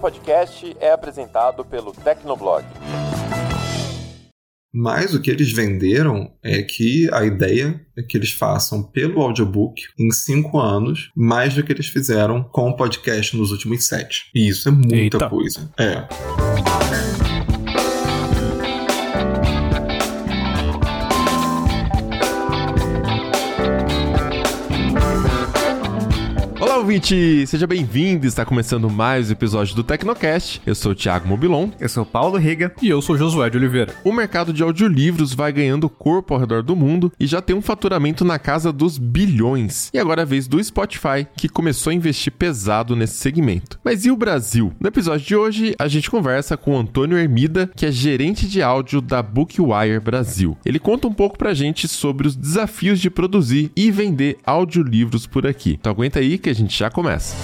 podcast é apresentado pelo Tecnoblog. Mas o que eles venderam é que a ideia é que eles façam pelo audiobook em cinco anos mais do que eles fizeram com o podcast nos últimos sete. E isso é muita Eita. coisa. É. ouvinte! Seja bem-vindo! Está começando mais um episódio do Tecnocast. Eu sou o Thiago Mobilon. Eu sou o Paulo Riga. E eu sou Josué de Oliveira. O mercado de audiolivros vai ganhando corpo ao redor do mundo e já tem um faturamento na casa dos bilhões. E agora é a vez do Spotify, que começou a investir pesado nesse segmento. Mas e o Brasil? No episódio de hoje, a gente conversa com o Antônio Hermida, que é gerente de áudio da Bookwire Brasil. Ele conta um pouco pra gente sobre os desafios de produzir e vender audiolivros por aqui. Então aguenta aí que a gente já começa.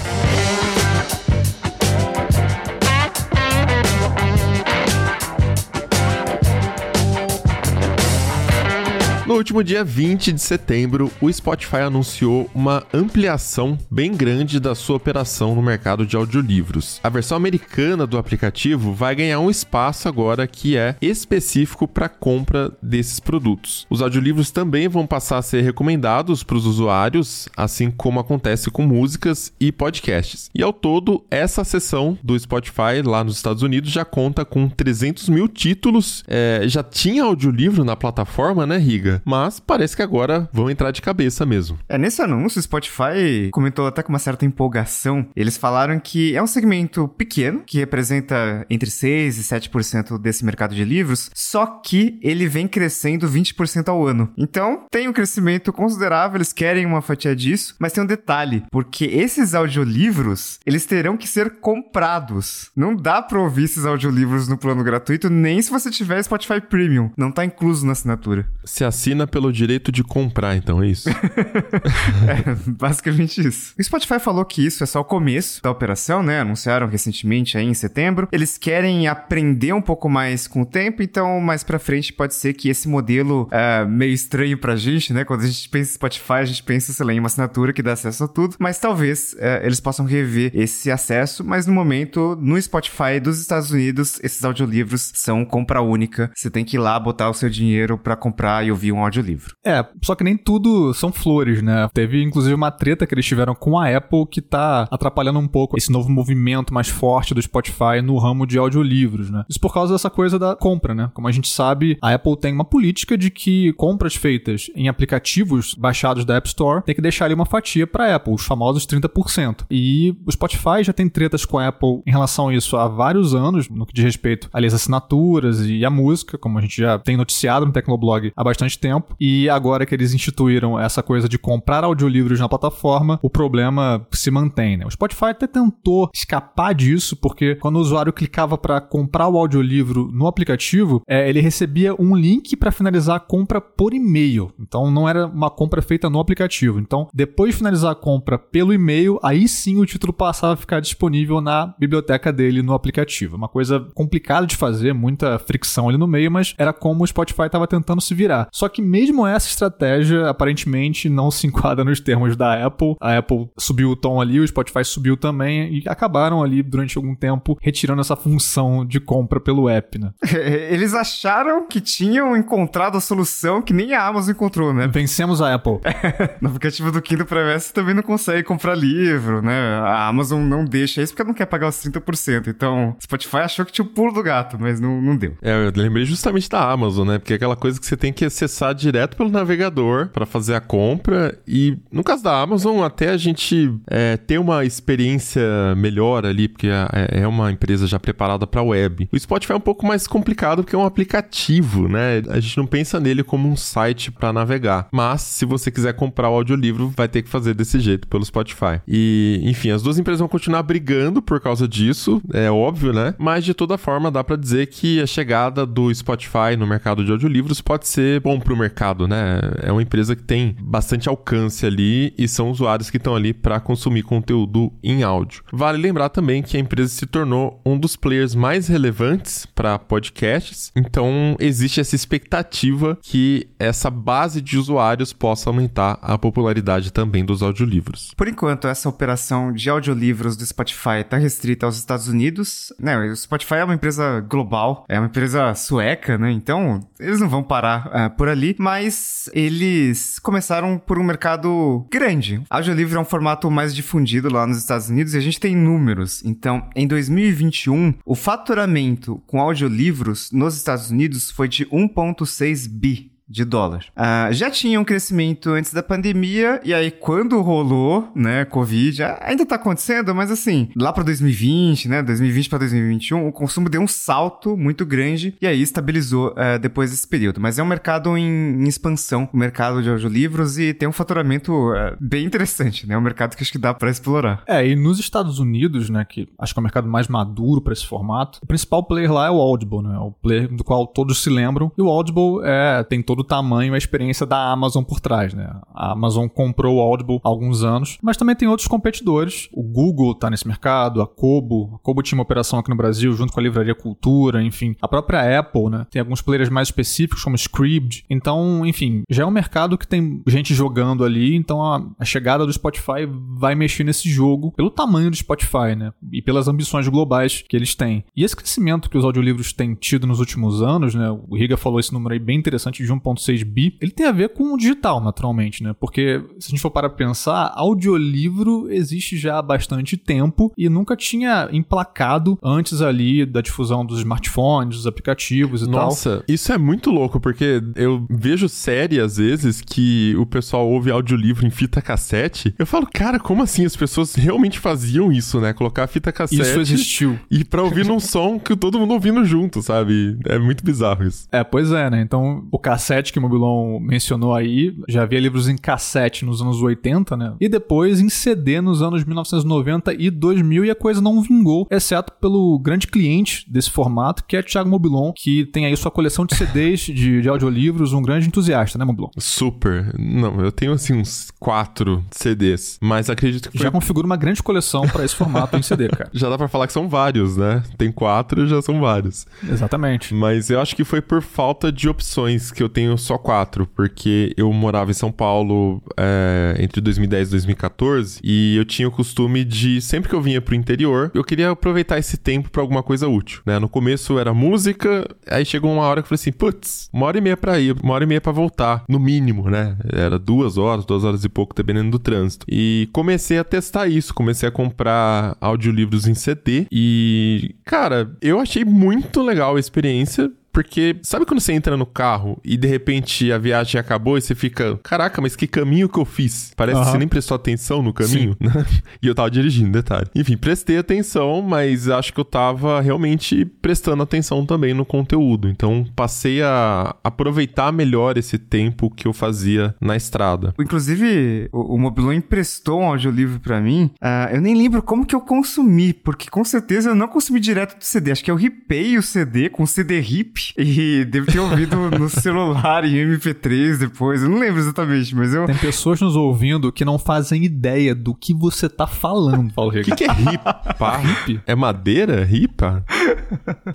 No último dia 20 de setembro, o Spotify anunciou uma ampliação bem grande da sua operação no mercado de audiolivros. A versão americana do aplicativo vai ganhar um espaço agora que é específico para compra desses produtos. Os audiolivros também vão passar a ser recomendados para os usuários, assim como acontece com músicas e podcasts. E ao todo, essa seção do Spotify lá nos Estados Unidos já conta com 300 mil títulos. É, já tinha audiolivro na plataforma, né, Riga? Mas parece que agora vão entrar de cabeça mesmo. É, nesse anúncio, o Spotify comentou até com uma certa empolgação. Eles falaram que é um segmento pequeno, que representa entre 6 e 7% desse mercado de livros, só que ele vem crescendo 20% ao ano. Então, tem um crescimento considerável, eles querem uma fatia disso, mas tem um detalhe, porque esses audiolivros, eles terão que ser comprados. Não dá pra ouvir esses audiolivros no plano gratuito, nem se você tiver Spotify Premium. Não tá incluso na assinatura. Se assim assina pelo direito de comprar, então é isso? é, basicamente isso. O Spotify falou que isso é só o começo da operação, né? Anunciaram recentemente aí em setembro. Eles querem aprender um pouco mais com o tempo, então mais pra frente pode ser que esse modelo é meio estranho pra gente, né? Quando a gente pensa em Spotify, a gente pensa, sei lá, em uma assinatura que dá acesso a tudo, mas talvez é, eles possam rever esse acesso, mas no momento, no Spotify dos Estados Unidos, esses audiolivros são compra única. Você tem que ir lá botar o seu dinheiro para comprar e ouvir um audiolivro. É, só que nem tudo são flores, né? Teve inclusive uma treta que eles tiveram com a Apple que tá atrapalhando um pouco esse novo movimento mais forte do Spotify no ramo de audiolivros, né? Isso por causa dessa coisa da compra, né? Como a gente sabe, a Apple tem uma política de que compras feitas em aplicativos baixados da App Store tem que deixar ali uma fatia para Apple, os famosos 30%. E o Spotify já tem tretas com a Apple em relação a isso há vários anos, no que diz respeito às assinaturas e a música, como a gente já tem noticiado no Tecnoblog há bastante tempo tempo. E agora que eles instituíram essa coisa de comprar audiolivros na plataforma, o problema se mantém, né? O Spotify até tentou escapar disso, porque quando o usuário clicava para comprar o audiolivro no aplicativo, é, ele recebia um link para finalizar a compra por e-mail. Então não era uma compra feita no aplicativo. Então, depois de finalizar a compra pelo e-mail, aí sim o título passava a ficar disponível na biblioteca dele no aplicativo. Uma coisa complicada de fazer, muita fricção ali no meio, mas era como o Spotify estava tentando se virar. Só que que mesmo essa estratégia aparentemente não se enquadra nos termos da Apple. A Apple subiu o tom ali, o Spotify subiu também e acabaram ali durante algum tempo retirando essa função de compra pelo app, né? Eles acharam que tinham encontrado a solução que nem a Amazon encontrou, né? Vencemos a Apple. no aplicativo do Kindle para iOS você também não consegue comprar livro, né? A Amazon não deixa isso porque não quer pagar os 30%. Então, Spotify achou que tinha o pulo do gato, mas não, não deu. É, eu lembrei justamente da Amazon, né? Porque é aquela coisa que você tem que acessar acessar direto pelo navegador para fazer a compra. E no caso da Amazon, até a gente é, ter uma experiência melhor ali, porque é, é uma empresa já preparada para web. O Spotify é um pouco mais complicado porque é um aplicativo, né? A gente não pensa nele como um site para navegar. Mas se você quiser comprar o audiolivro, vai ter que fazer desse jeito pelo Spotify. E, enfim, as duas empresas vão continuar brigando por causa disso, é óbvio, né? Mas de toda forma, dá para dizer que a chegada do Spotify no mercado de audiolivros pode ser bom para o mercado, né? É uma empresa que tem bastante alcance ali e são usuários que estão ali para consumir conteúdo em áudio. Vale lembrar também que a empresa se tornou um dos players mais relevantes para podcasts, então existe essa expectativa que essa base de usuários possa aumentar a popularidade também dos audiolivros. Por enquanto, essa operação de audiolivros do Spotify está restrita aos Estados Unidos. Né, o Spotify é uma empresa global, é uma empresa sueca, né? Então, eles não vão parar uh, por ali, mas eles começaram por um mercado grande. Audiolivro é um formato mais difundido lá nos Estados Unidos e a gente tem números. Então, em 2021, o faturamento com audiolivros nos Estados Unidos foi de 1,6 bi de dólar. Uh, já tinha um crescimento antes da pandemia, e aí quando rolou, né, Covid, ainda tá acontecendo, mas assim, lá para 2020, né, 2020 para 2021, o consumo deu um salto muito grande, e aí estabilizou uh, depois desse período. Mas é um mercado em, em expansão, o mercado de audiolivros, e tem um faturamento uh, bem interessante, né, é um mercado que acho que dá para explorar. É, e nos Estados Unidos, né, que acho que é o mercado mais maduro para esse formato, o principal player lá é o Audible, né, é o player do qual todos se lembram, e o Audible é, tem todo todo o tamanho e a experiência da Amazon por trás, né? A Amazon comprou o Audible há alguns anos, mas também tem outros competidores. O Google está nesse mercado, a Kobo. A Kobo tinha uma operação aqui no Brasil junto com a Livraria Cultura, enfim. A própria Apple, né? Tem alguns players mais específicos, como Scribd. Então, enfim, já é um mercado que tem gente jogando ali, então a, chegada do Spotify vai mexer nesse jogo pelo tamanho do Spotify, né? E pelas ambições globais que eles têm. E esse crescimento que os audiolivros têm tido nos últimos anos, né? O Riga falou esse número aí bem interessante de 1 1.6 bi, ele tem a ver com o digital, naturalmente, né? Porque se a gente for para pensar, audiolivro existe já há bastante tempo e nunca tinha emplacado antes ali da difusão dos smartphones, dos aplicativos e Nossa, tal. Nossa, isso é muito louco, porque eu vejo série às vezes que o pessoal ouve audiolivro em fita cassete. Eu falo, cara, como assim? As pessoas realmente faziam isso, né? Colocar fita cassete. Isso existiu. E pra ouvir num som que todo mundo ouvindo junto, sabe? É muito bizarro isso. É, pois é, né? Então, o cassete cassete que o Mobilon mencionou aí, já havia livros em cassete nos anos 80, né? E depois em CD nos anos 1990 e 2000 e a coisa não vingou, exceto pelo grande cliente desse formato, que é Thiago Mobilon, que tem aí sua coleção de CDs de, de audiolivros, um grande entusiasta, né, Mobilon? Super. Não, eu tenho assim uns quatro CDs, mas acredito que foi... Já configura uma grande coleção para esse formato em CD, cara. Já dá para falar que são vários, né? Tem quatro, já são vários. Exatamente. Mas eu acho que foi por falta de opções que eu tenho tenho só quatro, porque eu morava em São Paulo é, entre 2010 e 2014 e eu tinha o costume de, sempre que eu vinha pro interior, eu queria aproveitar esse tempo para alguma coisa útil, né? No começo era música, aí chegou uma hora que eu falei assim, putz, uma hora e meia pra ir, uma hora e meia pra voltar, no mínimo, né? Era duas horas, duas horas e pouco, dependendo do trânsito. E comecei a testar isso, comecei a comprar audiolivros em CD e, cara, eu achei muito legal a experiência, porque sabe quando você entra no carro e de repente a viagem acabou e você fica, caraca, mas que caminho que eu fiz? Parece uhum. que você nem prestou atenção no caminho, né? E eu tava dirigindo, detalhe. Enfim, prestei atenção, mas acho que eu tava realmente prestando atenção também no conteúdo. Então passei a aproveitar melhor esse tempo que eu fazia na estrada. Inclusive, o, o Mobilon emprestou um audiolivro para mim. Uh, eu nem lembro como que eu consumi, porque com certeza eu não consumi direto do CD. Acho que eu ripei o CD com CD RIP e devo ter ouvido no celular em MP3 depois. Eu não lembro exatamente, mas eu. Tem pessoas nos ouvindo que não fazem ideia do que você tá falando, Paulo O que, que é ripa? Hip? É madeira? Ripa?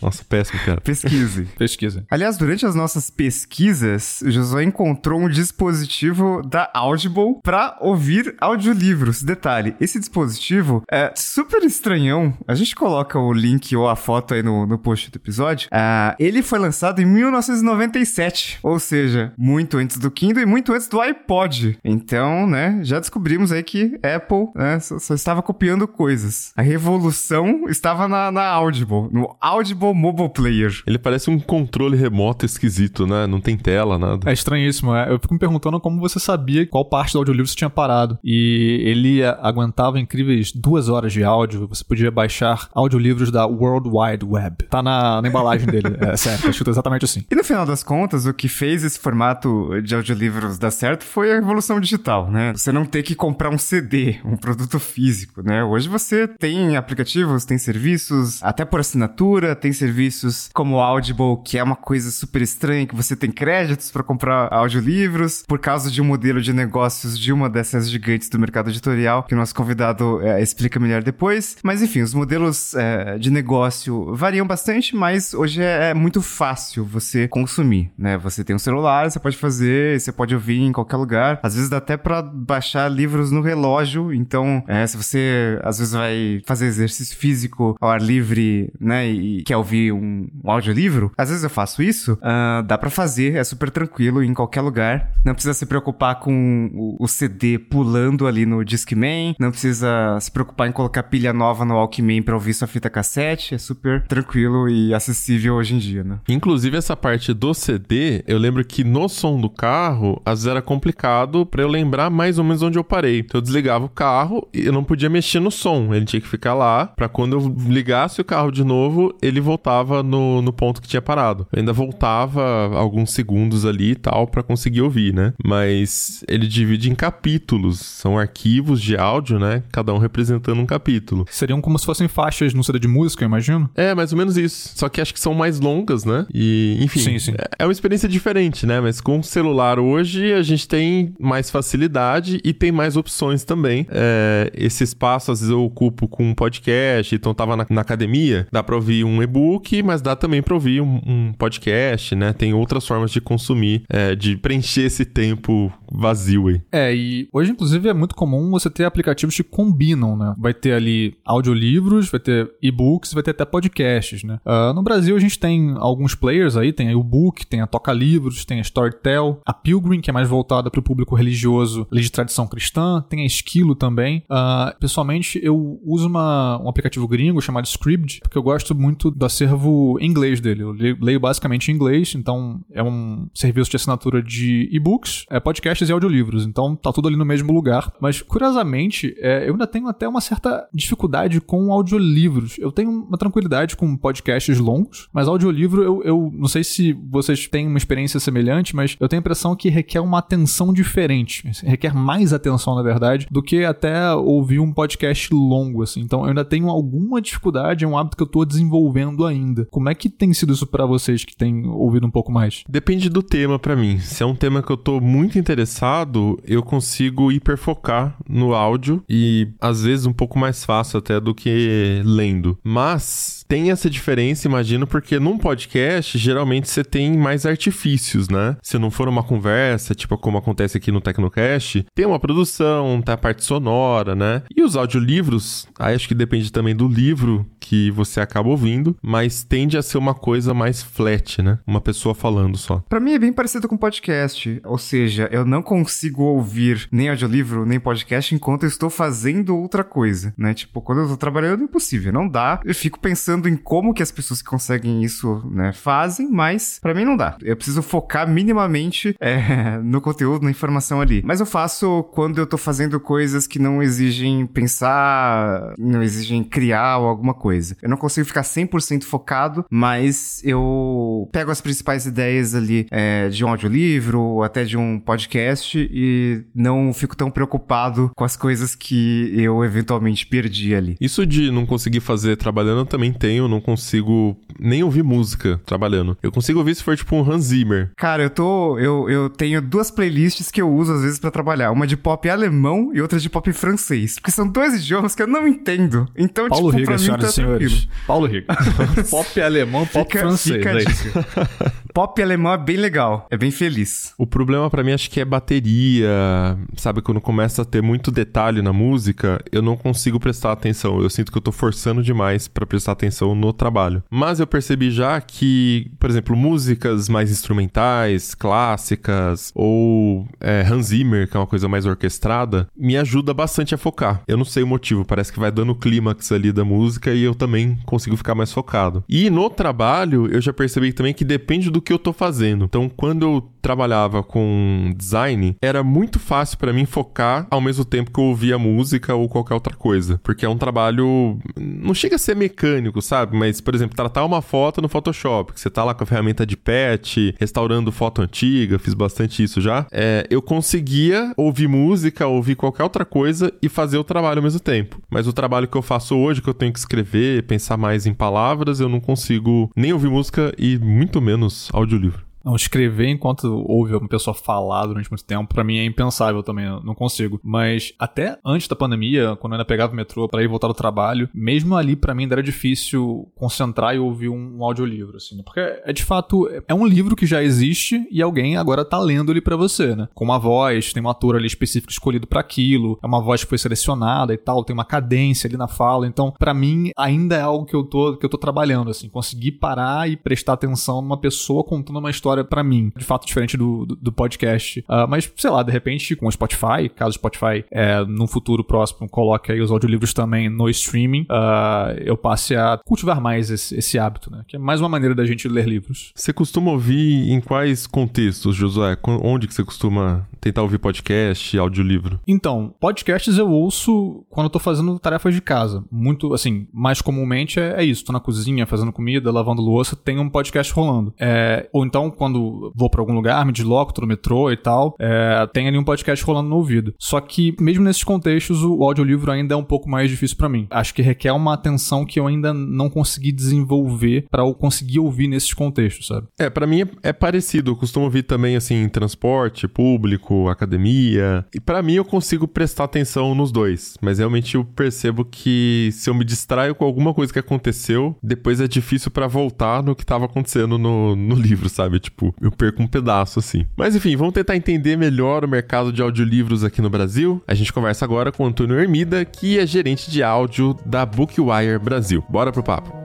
Nossa, péssimo, cara. Pesquise. Pesquise. Aliás, durante as nossas pesquisas, o Josué encontrou um dispositivo da Audible para ouvir audiolivros. Detalhe, esse dispositivo é super estranhão. A gente coloca o link ou a foto aí no, no post do episódio. Uh, ele foi lançado em 1997, ou seja, muito antes do Kindle e muito antes do iPod. Então, né, já descobrimos aí que Apple né, só, só estava copiando coisas. A revolução estava na, na Audible, no Audible Mobile Player. Ele parece um controle remoto esquisito, né? Não tem tela, nada. É estranhíssimo, é. Eu fico me perguntando como você sabia qual parte do audiolivro você tinha parado. E ele aguentava incríveis duas horas de áudio. Você podia baixar audiolivros da World Wide Web. Tá na, na embalagem dele, é sério. Exatamente assim. E no final das contas, o que fez esse formato de audiolivros dar certo foi a evolução digital, né? Você não ter que comprar um CD, um produto físico, né? Hoje você tem aplicativos, tem serviços, até por assinatura, tem serviços como o Audible, que é uma coisa super estranha, que você tem créditos para comprar audiolivros, por causa de um modelo de negócios de uma dessas gigantes do mercado editorial, que o nosso convidado é, explica melhor depois. Mas enfim, os modelos é, de negócio variam bastante, mas hoje é, é muito fácil você consumir, né? Você tem um celular, você pode fazer, você pode ouvir em qualquer lugar. Às vezes dá até para baixar livros no relógio, então é, se você às vezes vai fazer exercício físico ao ar livre, né, e quer ouvir um, um audiolivro, às vezes eu faço isso, uh, dá para fazer, é super tranquilo em qualquer lugar. Não precisa se preocupar com o, o CD pulando ali no Discman, não precisa se preocupar em colocar pilha nova no Walkman para ouvir sua fita cassete, é super tranquilo e acessível hoje em dia, né? Inclusive essa parte do CD, eu lembro que no som do carro, às vezes era complicado para eu lembrar mais ou menos onde eu parei. Então eu desligava o carro e eu não podia mexer no som, ele tinha que ficar lá para quando eu ligasse o carro de novo, ele voltava no, no ponto que tinha parado. Eu ainda voltava alguns segundos ali e tal para conseguir ouvir, né? Mas ele divide em capítulos, são arquivos de áudio, né? Cada um representando um capítulo. Seriam como se fossem faixas no CD de música, eu imagino? É, mais ou menos isso. Só que acho que são mais longas, né? E, enfim, sim, sim. é uma experiência diferente, né? Mas com o celular hoje a gente tem mais facilidade e tem mais opções também. É, esse espaço às vezes eu ocupo com um podcast, então tava na, na academia, dá pra ouvir um e-book, mas dá também pra ouvir um, um podcast, né? Tem outras formas de consumir, é, de preencher esse tempo vazio aí. É, e hoje inclusive é muito comum você ter aplicativos que combinam, né? Vai ter ali audiolivros, vai ter e-books, vai ter até podcasts, né? Uh, no Brasil a gente tem alguns players aí, tem o Book, tem a Toca Livros, tem a Storytel, a Pilgrim, que é mais voltada para o público religioso ali de tradição cristã, tem a Esquilo também. Uh, pessoalmente, eu uso uma, um aplicativo gringo chamado Scribd, porque eu gosto muito do acervo em inglês dele. Eu leio basicamente em inglês, então é um serviço de assinatura de e-books, é podcasts e audiolivros, então tá tudo ali no mesmo lugar. Mas, curiosamente, é, eu ainda tenho até uma certa dificuldade com audiolivros. Eu tenho uma tranquilidade com podcasts longos, mas audiolivro eu, eu não sei se vocês têm uma experiência semelhante, mas eu tenho a impressão que requer uma atenção diferente. Requer mais atenção, na verdade, do que até ouvir um podcast longo, assim. Então eu ainda tenho alguma dificuldade, é um hábito que eu tô desenvolvendo ainda. Como é que tem sido isso para vocês que têm ouvido um pouco mais? Depende do tema para mim. Se é um tema que eu tô muito interessado, eu consigo hiperfocar no áudio e às vezes um pouco mais fácil até do que lendo. Mas tem essa diferença, imagino, porque num podcast, geralmente você tem mais artifícios, né? Se não for uma conversa, tipo como acontece aqui no Tecnocast, tem uma produção, tem a parte sonora, né? E os audiolivros, aí acho que depende também do livro que você acaba ouvindo, mas tende a ser uma coisa mais flat, né? Uma pessoa falando só. Para mim é bem parecido com podcast, ou seja, eu não consigo ouvir nem audiolivro, nem podcast enquanto eu estou fazendo outra coisa, né? Tipo, quando eu tô trabalhando, é impossível, não dá. Eu fico pensando em como que as pessoas que conseguem isso, né, fazem, mas para mim não dá. Eu preciso focar minimamente é, no conteúdo, na informação ali. Mas eu faço quando eu tô fazendo coisas que não exigem pensar, não exigem criar ou alguma coisa. Eu não consigo ficar 100% focado, mas eu pego as principais ideias ali é, de um audiolivro ou até de um podcast e não fico tão preocupado com as coisas que eu eventualmente perdi ali. Isso de não conseguir fazer trabalhando também tem tenho, não consigo nem ouvir música trabalhando. Eu consigo ouvir se for tipo um Hans Zimmer. Cara, eu tô. Eu, eu tenho duas playlists que eu uso às vezes para trabalhar. Uma de pop alemão e outra de pop francês. Porque são dois idiomas que eu não entendo. Então, Paulo tipo, Riga, pra mim tá senhores. Paulo Riga. pop alemão, pop fica, francês. Fica é pop alemão é bem legal. É bem feliz. O problema para mim acho que é bateria. Sabe, quando começa a ter muito detalhe na música, eu não consigo prestar atenção. Eu sinto que eu tô forçando demais para prestar atenção no trabalho. Mas eu percebi já que, por exemplo, músicas mais instrumentais, clássicas, ou é, Hans Zimmer, que é uma coisa mais orquestrada, me ajuda bastante a focar. Eu não sei o motivo, parece que vai dando o clímax ali da música e eu também consigo ficar mais focado. E no trabalho, eu já percebi também que depende do que eu tô fazendo. Então, quando eu trabalhava com design, era muito fácil para mim focar ao mesmo tempo que eu ouvia música ou qualquer outra coisa. Porque é um trabalho. Não chega a ser mecânico, sabe? Mas, por exemplo, tratar uma foto no Photoshop, que você tá lá com a ferramenta de patch, restaurando foto antiga, fiz bastante isso já. É, eu conseguia ouvir música, ouvir qualquer outra coisa e fazer o trabalho ao mesmo tempo. Mas o trabalho que eu faço hoje, que eu tenho que escrever, pensar mais em palavras, eu não consigo nem ouvir música e muito menos audiolivro. Não, escrever enquanto ouve uma pessoa falar durante muito tempo, para mim é impensável também, não consigo. Mas até antes da pandemia, quando eu ainda pegava o metrô para ir voltar ao trabalho, mesmo ali para mim ainda era difícil concentrar e ouvir um, um audiolivro, assim, né? Porque é de fato, é um livro que já existe e alguém agora tá lendo ele para você, né? Com uma voz, tem um ator ali específico escolhido para aquilo, é uma voz que foi selecionada e tal, tem uma cadência ali na fala, então para mim ainda é algo que eu tô que eu tô trabalhando, assim, conseguir parar e prestar atenção numa pessoa contando uma história para mim, de fato diferente do, do, do podcast. Uh, mas, sei lá, de repente, com o Spotify, caso o Spotify é, num futuro próximo coloque aí os audiolivros também no streaming, uh, eu passe a cultivar mais esse, esse, hábito, né? Que é mais uma maneira da gente ler livros. Você costuma ouvir em quais contextos, Josué? Onde que você costuma tentar ouvir podcast, audiolivro? Então, podcasts eu ouço quando eu tô fazendo tarefas de casa. Muito, assim, mais comumente é, é isso. Tô na cozinha, fazendo comida, lavando louça, tem um podcast rolando. É, ou então, quando vou para algum lugar, me desloco, tô no metrô e tal, é, tem ali um podcast rolando no ouvido. Só que, mesmo nesses contextos, o audiolivro ainda é um pouco mais difícil para mim. Acho que requer uma atenção que eu ainda não consegui desenvolver para eu conseguir ouvir nesses contextos, sabe? É, para mim é, é, parecido. Eu costumo ouvir também, assim, em transporte público, academia. E para mim eu consigo prestar atenção nos dois. Mas realmente eu percebo que se eu me distraio com alguma coisa que aconteceu, depois é difícil para voltar no que tava acontecendo no, no livro, sabe? Tipo, eu perco um pedaço assim. Mas enfim, vamos tentar entender melhor o mercado de audiolivros aqui no Brasil. A gente conversa agora com o Antônio Hermida, que é gerente de áudio da Bookwire Brasil. Bora pro papo.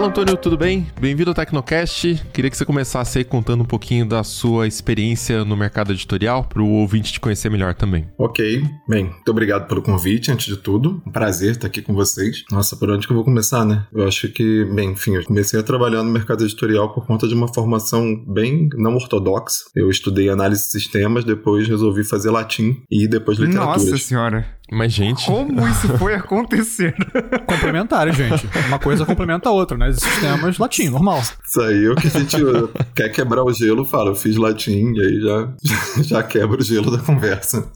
Fala Antônio, tudo bem? Bem-vindo ao Tecnocast. Queria que você começasse aí contando um pouquinho da sua experiência no mercado editorial, para o ouvinte te conhecer melhor também. Ok, bem, muito obrigado pelo convite, antes de tudo. Um prazer estar aqui com vocês. Nossa, por onde que eu vou começar, né? Eu acho que, bem, enfim, eu comecei a trabalhar no mercado editorial por conta de uma formação bem não ortodoxa. Eu estudei análise de sistemas, depois resolvi fazer latim e depois literatura. Nossa senhora! Mas, gente. Como isso foi acontecer? Complementar, gente. Uma coisa complementa a outra, né? Sistemas latim, normal. Isso aí é o que a gente quer quebrar o gelo, fala, eu fiz latim, e aí já, já quebra o gelo da conversa.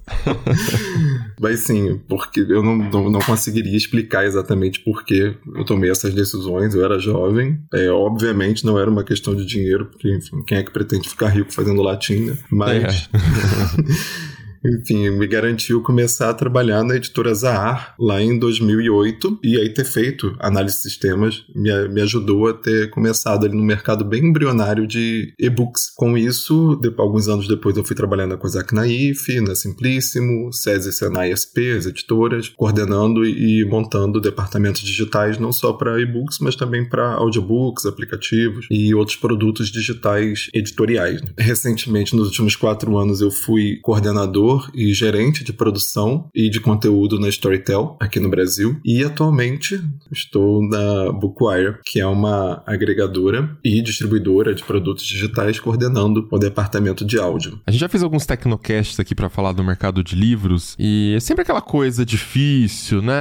Mas sim, porque eu não, não, não, conseguiria explicar exatamente por que eu tomei essas decisões. Eu era jovem, é, obviamente não era uma questão de dinheiro, porque enfim, quem é que pretende ficar rico fazendo latim, né? Mas. É. enfim, me garantiu começar a trabalhar na editora Zahar lá em 2008 e aí ter feito análise de sistemas me, me ajudou a ter começado ali no mercado bem embrionário de e-books. Com isso, de, alguns anos depois eu fui trabalhando na Cosac Naif, na Simplíssimo, SESI, Senai SP, as editoras, coordenando e montando departamentos digitais não só para e-books, mas também para audiobooks, aplicativos e outros produtos digitais editoriais. Recentemente, nos últimos quatro anos, eu fui coordenador e gerente de produção e de conteúdo na Storytel aqui no Brasil. E atualmente estou na Bookwire, que é uma agregadora e distribuidora de produtos digitais coordenando o departamento de áudio. A gente já fez alguns tecnocasts aqui para falar do mercado de livros e é sempre aquela coisa difícil, né?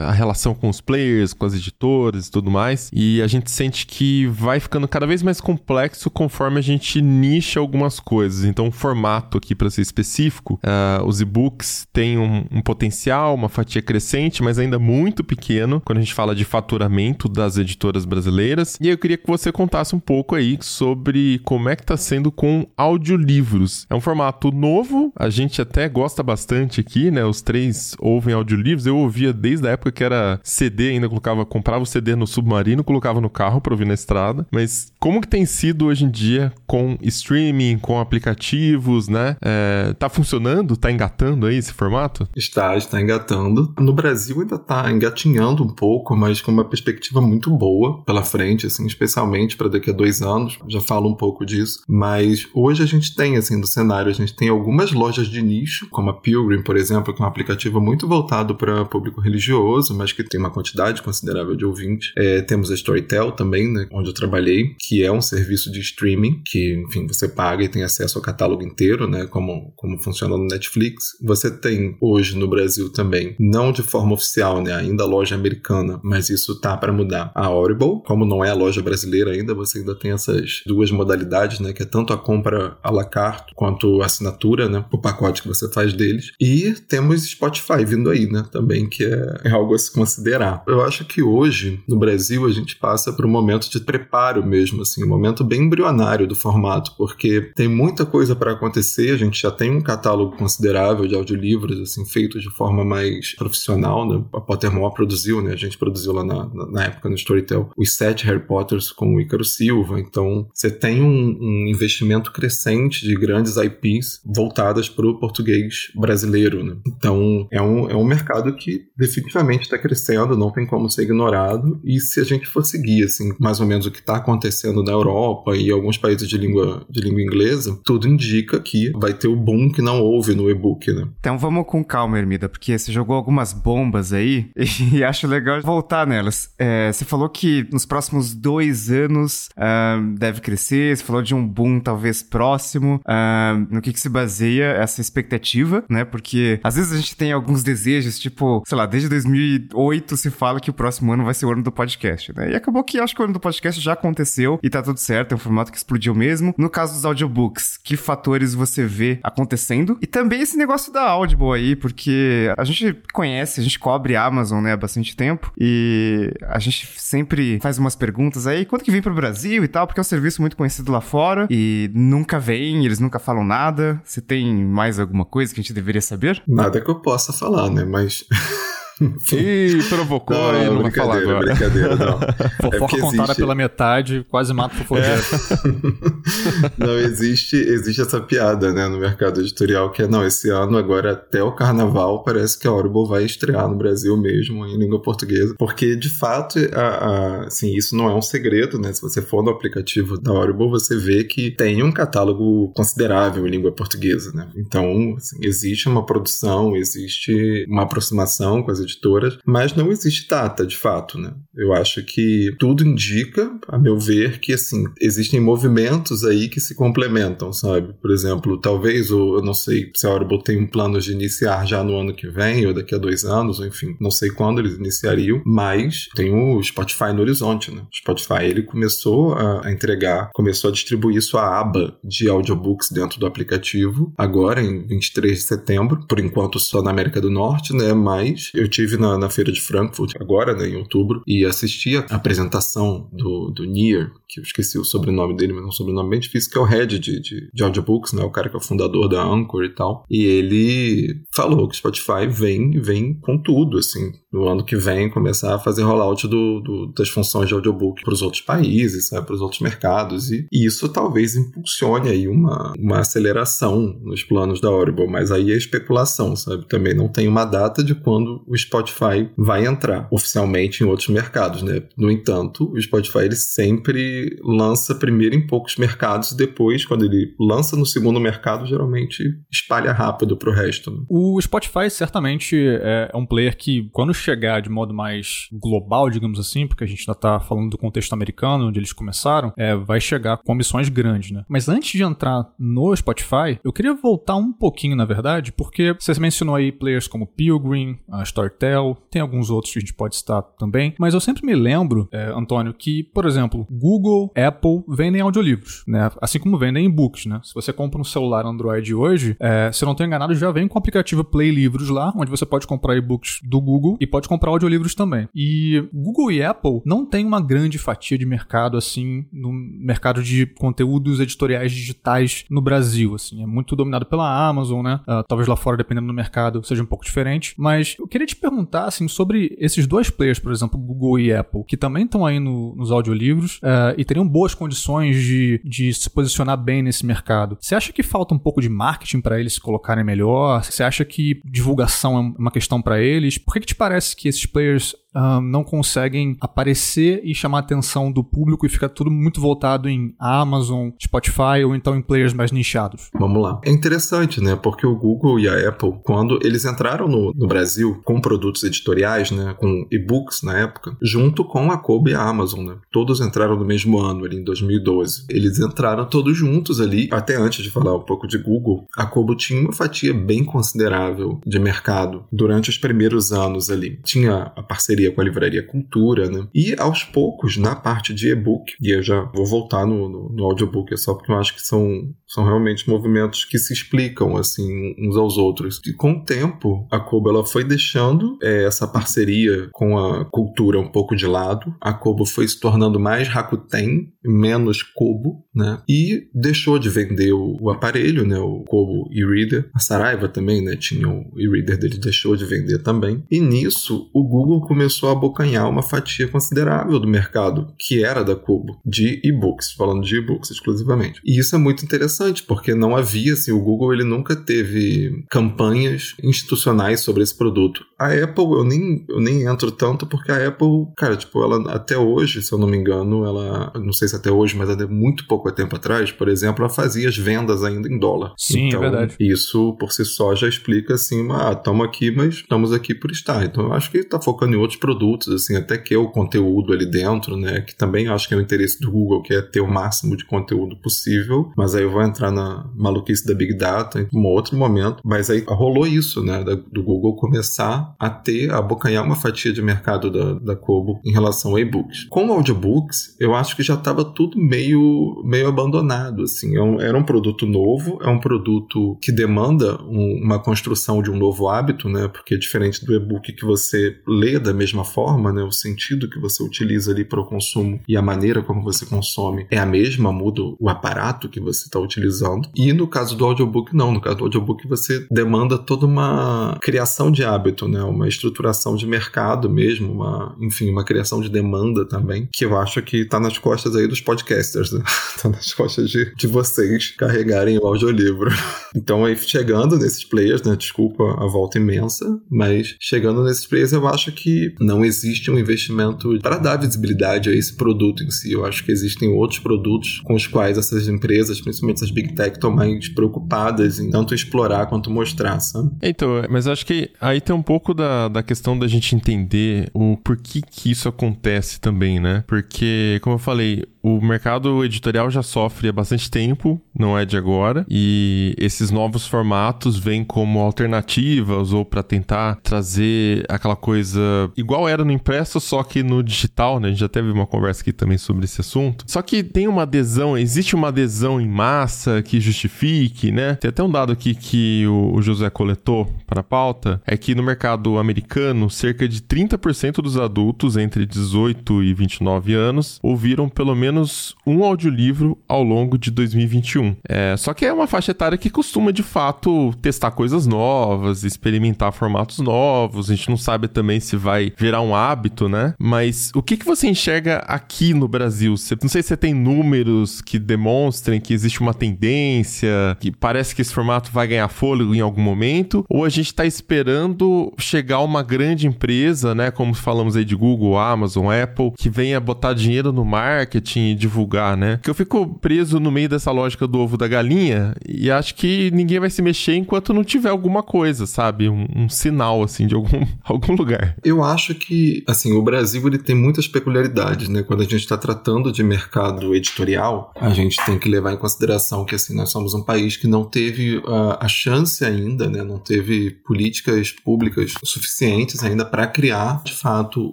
A relação com os players, com as editoras e tudo mais. E a gente sente que vai ficando cada vez mais complexo conforme a gente nicha algumas coisas. Então, o formato aqui para ser específico, uh, os e-books têm um, um, potencial, uma fatia crescente, mas ainda muito pequeno quando a gente fala de faturamento das editoras brasileiras. E eu queria que você contasse um pouco aí sobre como é que está sendo com audiolivros. É um formato novo, a gente até gosta bastante aqui, né? Os três ouvem audiolivros. Eu ouvia desde a época que era CD, ainda colocava, comprava o CD no submarino, colocava no carro para ouvir na estrada. Mas como que tem sido hoje em dia com streaming, com aplicativos, né? É, tá funcionando? Rolando? Tá engatando aí esse formato? Está, está engatando. No Brasil ainda tá engatinhando um pouco, mas com uma perspectiva muito boa pela frente, assim, especialmente para daqui a dois anos. Já falo um pouco disso. Mas hoje a gente tem, assim, no cenário, a gente tem algumas lojas de nicho, como a Pilgrim, por exemplo, que é um aplicativo muito voltado para público religioso, mas que tem uma quantidade considerável de ouvintes. É, temos a Storytel também, né, onde eu trabalhei, que é um serviço de streaming, que, enfim, você paga e tem acesso ao catálogo inteiro, né, como, como funciona Netflix. Você tem hoje no Brasil também, não de forma oficial, né, ainda a loja americana, mas isso tá para mudar. A Audible, como não é a loja brasileira ainda, você ainda tem essas duas modalidades, né, que é tanto a compra à la carte quanto a assinatura, né, o pacote que você faz deles. E temos Spotify vindo aí, né, também, que é, é algo a se considerar. Eu acho que hoje, no Brasil, a gente passa por um momento de preparo mesmo, assim, um momento bem embrionário do formato, porque tem muita coisa para acontecer, a gente já tem um catálogo considerável de audiolivros, assim, feitos de forma mais profissional, né? A Pottermore produziu, né? A gente produziu lá na, na época no Storytel os sete Harry Potters com o Ícaro Silva, então você tem um, um investimento crescente de grandes IPs voltadas para o português brasileiro, né? Então é um, é um mercado que definitivamente está crescendo, não tem como ser ignorado, e se a gente for seguir, assim, mais ou menos o que está acontecendo na Europa e alguns países de língua, de língua inglesa, tudo indica que vai ter o boom que não houve no e-book, né? Então vamos com calma, Ermida, porque você jogou algumas bombas aí e acho legal voltar nelas. É, você falou que nos próximos dois anos uh, deve crescer, você falou de um boom talvez próximo. Uh, no que, que se baseia essa expectativa, né? Porque às vezes a gente tem alguns desejos, tipo, sei lá, desde 2008 se fala que o próximo ano vai ser o ano do podcast, né? E acabou que acho que o ano do podcast já aconteceu e tá tudo certo, é um formato que explodiu mesmo. No caso dos audiobooks, que fatores você vê acontecendo? E também esse negócio da Audible aí, porque a gente conhece, a gente cobre a Amazon, né, há bastante tempo e a gente sempre faz umas perguntas aí, quando que vem pro Brasil e tal, porque é um serviço muito conhecido lá fora e nunca vem, eles nunca falam nada. Você tem mais alguma coisa que a gente deveria saber? Nada que eu possa falar, né, mas... Ih, provocou não, aí, não vai falar agora. Brincadeira, não. Fofoca é contada existe... pela metade, quase mata o fofoqueiro. É. não, existe, existe essa piada, né, no mercado editorial, que é, não, esse ano, agora até o carnaval, parece que a Audible vai estrear no Brasil mesmo, em língua portuguesa, porque, de fato, a, a, assim, isso não é um segredo, né, se você for no aplicativo da Audible, você vê que tem um catálogo considerável em língua portuguesa, né, então, assim, existe uma produção, existe uma aproximação com as editoras, mas não existe data, de fato, né? Eu acho que tudo indica, a meu ver, que assim, existem movimentos aí que se complementam, sabe? Por exemplo, talvez, ou eu não sei se a Audible tem planos de iniciar já no ano que vem, ou daqui a dois anos, ou enfim, não sei quando eles iniciariam, mas tem o Spotify no horizonte, né? O Spotify, ele começou a entregar, começou a distribuir sua aba de audiobooks dentro do aplicativo, agora em 23 de setembro, por enquanto só na América do Norte, né? Mas eu tive na, na feira de Frankfurt agora, né, em outubro, e assisti a apresentação do, do Nier, que eu esqueci o sobrenome dele, mas é um sobrenome bem difícil, que é o head de, de, de audiobooks, né, o cara que é o fundador da Anchor e tal. E ele falou que o Spotify vem, vem com tudo, assim, no ano que vem começar a fazer rollout do, do das funções de audiobook para os outros países, para os outros mercados, e, e, isso talvez impulsione aí uma, uma aceleração nos planos da Audible, mas aí é especulação, sabe? Também não tem uma data de quando o Spotify vai entrar oficialmente em outros mercados, né? No entanto, o Spotify ele sempre lança primeiro em poucos mercados e depois, quando ele lança no segundo mercado, geralmente espalha rápido para o resto. Né? O Spotify certamente é um player que, quando chegar de modo mais global, digamos assim, porque a gente ainda está falando do contexto americano, onde eles começaram, é, vai chegar com ambições grandes, né? Mas antes de entrar no Spotify, eu queria voltar um pouquinho, na verdade, porque você mencionou aí players como Pilgrim, a Story Tem alguns outros que a gente pode citar também, mas eu sempre me lembro, é, Antônio, que, por exemplo, Google, Apple vendem audiolivros, né? Assim como vendem e-books, né? Se você compra um celular Android hoje, é, se eu não estou enganado, já vem com o aplicativo Play Livros lá, onde você pode comprar e-books do Google e pode comprar audiolivros também. E Google e Apple não têm uma grande fatia de mercado assim no mercado de conteúdos editoriais digitais no Brasil, assim, é muito dominado pela Amazon, né? Uh, talvez lá fora, dependendo do mercado, seja um pouco diferente. Mas eu queria te perguntar, assim, sobre esses dois players, por exemplo, Google e Apple, que também estão aí no, nos audiolivros uh, e teriam boas condições de, de se posicionar bem nesse mercado. Você acha que falta um pouco de marketing para eles se colocarem melhor? Você acha que divulgação é uma questão para eles? Por que, que te parece que esses players uh, não conseguem aparecer e chamar a atenção do público e fica tudo muito voltado em Amazon, Spotify ou então em players mais nichados. Vamos lá. É interessante, né? Porque o Google e a Apple, quando eles entraram no, no Brasil com produtos editoriais, né? Com e-books na época, junto com a Kobo e a Amazon, né? Todos entraram no mesmo ano, ali em 2012. Eles entraram todos juntos ali, até antes de falar um pouco de Google, a Kobo tinha uma fatia bem considerável de mercado durante os primeiros anos ali. Tinha a parceria com a Livraria Cultura, né? E aos poucos, na parte de e-book, e eu já vou voltar no, no, no audiobook, é só porque eu acho que são, são realmente movimentos que se explicam, assim, uns aos outros. E com o tempo, a Kobo ela foi deixando é, essa parceria com a cultura um pouco de lado. A Kobo foi se tornando mais Rakuten, menos Kobo, né? E deixou de vender o, o aparelho, né? O Kobo e-reader. A Saraiva também, né? Tinha o e-reader dele, deixou de vender também. E nisso, o Google começou a abocanhar uma fatia considerável do mercado, que era da Cubo, de e-books, falando de e-books exclusivamente. E isso é muito interessante, porque não havia, assim, o Google ele nunca teve campanhas institucionais sobre esse produto. A Apple, eu nem, eu nem entro tanto, porque a Apple, cara, tipo, ela até hoje, se eu não me engano, ela, não sei se até hoje, mas até muito pouco tempo atrás, por exemplo, ela fazia as vendas ainda em dólar. Sim, é então, é verdade. Isso por si só já explica assim, ah, estamos aqui, mas estamos aqui por estar. Então eu acho que está focando em outros produtos, assim, até que é o conteúdo ali dentro, né? Que também acho que é o interesse do Google, que é ter o máximo de conteúdo possível. Mas aí eu vou entrar na maluquice da Big Data em um outro momento. Mas aí rolou isso, né? do Google começar a ter, a abocanhar uma fatia de mercado da, da Kobo em relação a e-books. Com audiobooks, eu acho que já estava tudo meio, meio abandonado, assim. É um, era um produto novo, é um produto que demanda um, uma construção de um novo hábito, né? Porque é diferente do e-book que você lê da mesma forma, né? O sentido que você utiliza ali para o consumo e a maneira como você consome é a mesma, muda o aparato que você está utilizando. E no caso do audiobook, não. No caso do audiobook, você demanda toda uma criação de hábito, né? Uma estruturação de mercado mesmo, uma, enfim, uma criação de demanda também, que eu acho que está nas costas aí dos podcasters, né? tá nas costas de, de vocês carregarem o audiolivro. Então, aí chegando nesses players, né? Desculpa a volta imensa, mas chegando nesses players, eu acho que não existe um investimento para dar visibilidade a esse produto em si. Eu acho que existem outros produtos com os quais essas empresas, principalmente essas big tech, estão mais preocupadas em tanto explorar quanto mostrar, sabe? Então, mas acho que aí tem um pouco da, da questão da gente entender o porquê que isso acontece também, né? Porque, como eu falei, o mercado editorial já sofre há bastante tempo, não é de agora, e esses novos formatos vêm como alternativas ou para tentar trazer aquela coisa igual era no impresso, só que no digital, né? A gente já teve uma conversa aqui também sobre esse assunto. Só que tem uma adesão, existe uma adesão em massa que justifique, né? Tem até um dado aqui que o José coletou para a pauta, é que no mercado americano, cerca de 30% dos adultos entre 18 e 29 anos ouviram pelo menos um audiolivro ao longo de 2021. É, só que é uma faixa etária que costuma, de fato, testar coisas novas, experimentar formatos novos. A gente não sabe também se vai virar um hábito, né? Mas o que, que você enxerga aqui no Brasil? Você, não sei se você tem números que demonstrem que existe uma tendência, que parece que esse formato vai ganhar fôlego em algum momento, ou a gente está esperando chegar uma grande empresa, né? Como falamos aí de Google, Amazon, Apple, que venha botar dinheiro no marketing divulgar, né? Que eu fico preso no meio dessa lógica do ovo da galinha e acho que ninguém vai se mexer enquanto não tiver alguma coisa, sabe? Um, um sinal, assim, de algum, algum lugar. Eu acho que, assim, o Brasil ele tem muitas peculiaridades, né? Quando a gente está tratando de mercado editorial, a gente tem que levar em consideração que, assim, nós somos um país que não teve uh, a chance ainda, né? Não teve políticas públicas suficientes ainda para criar, de fato,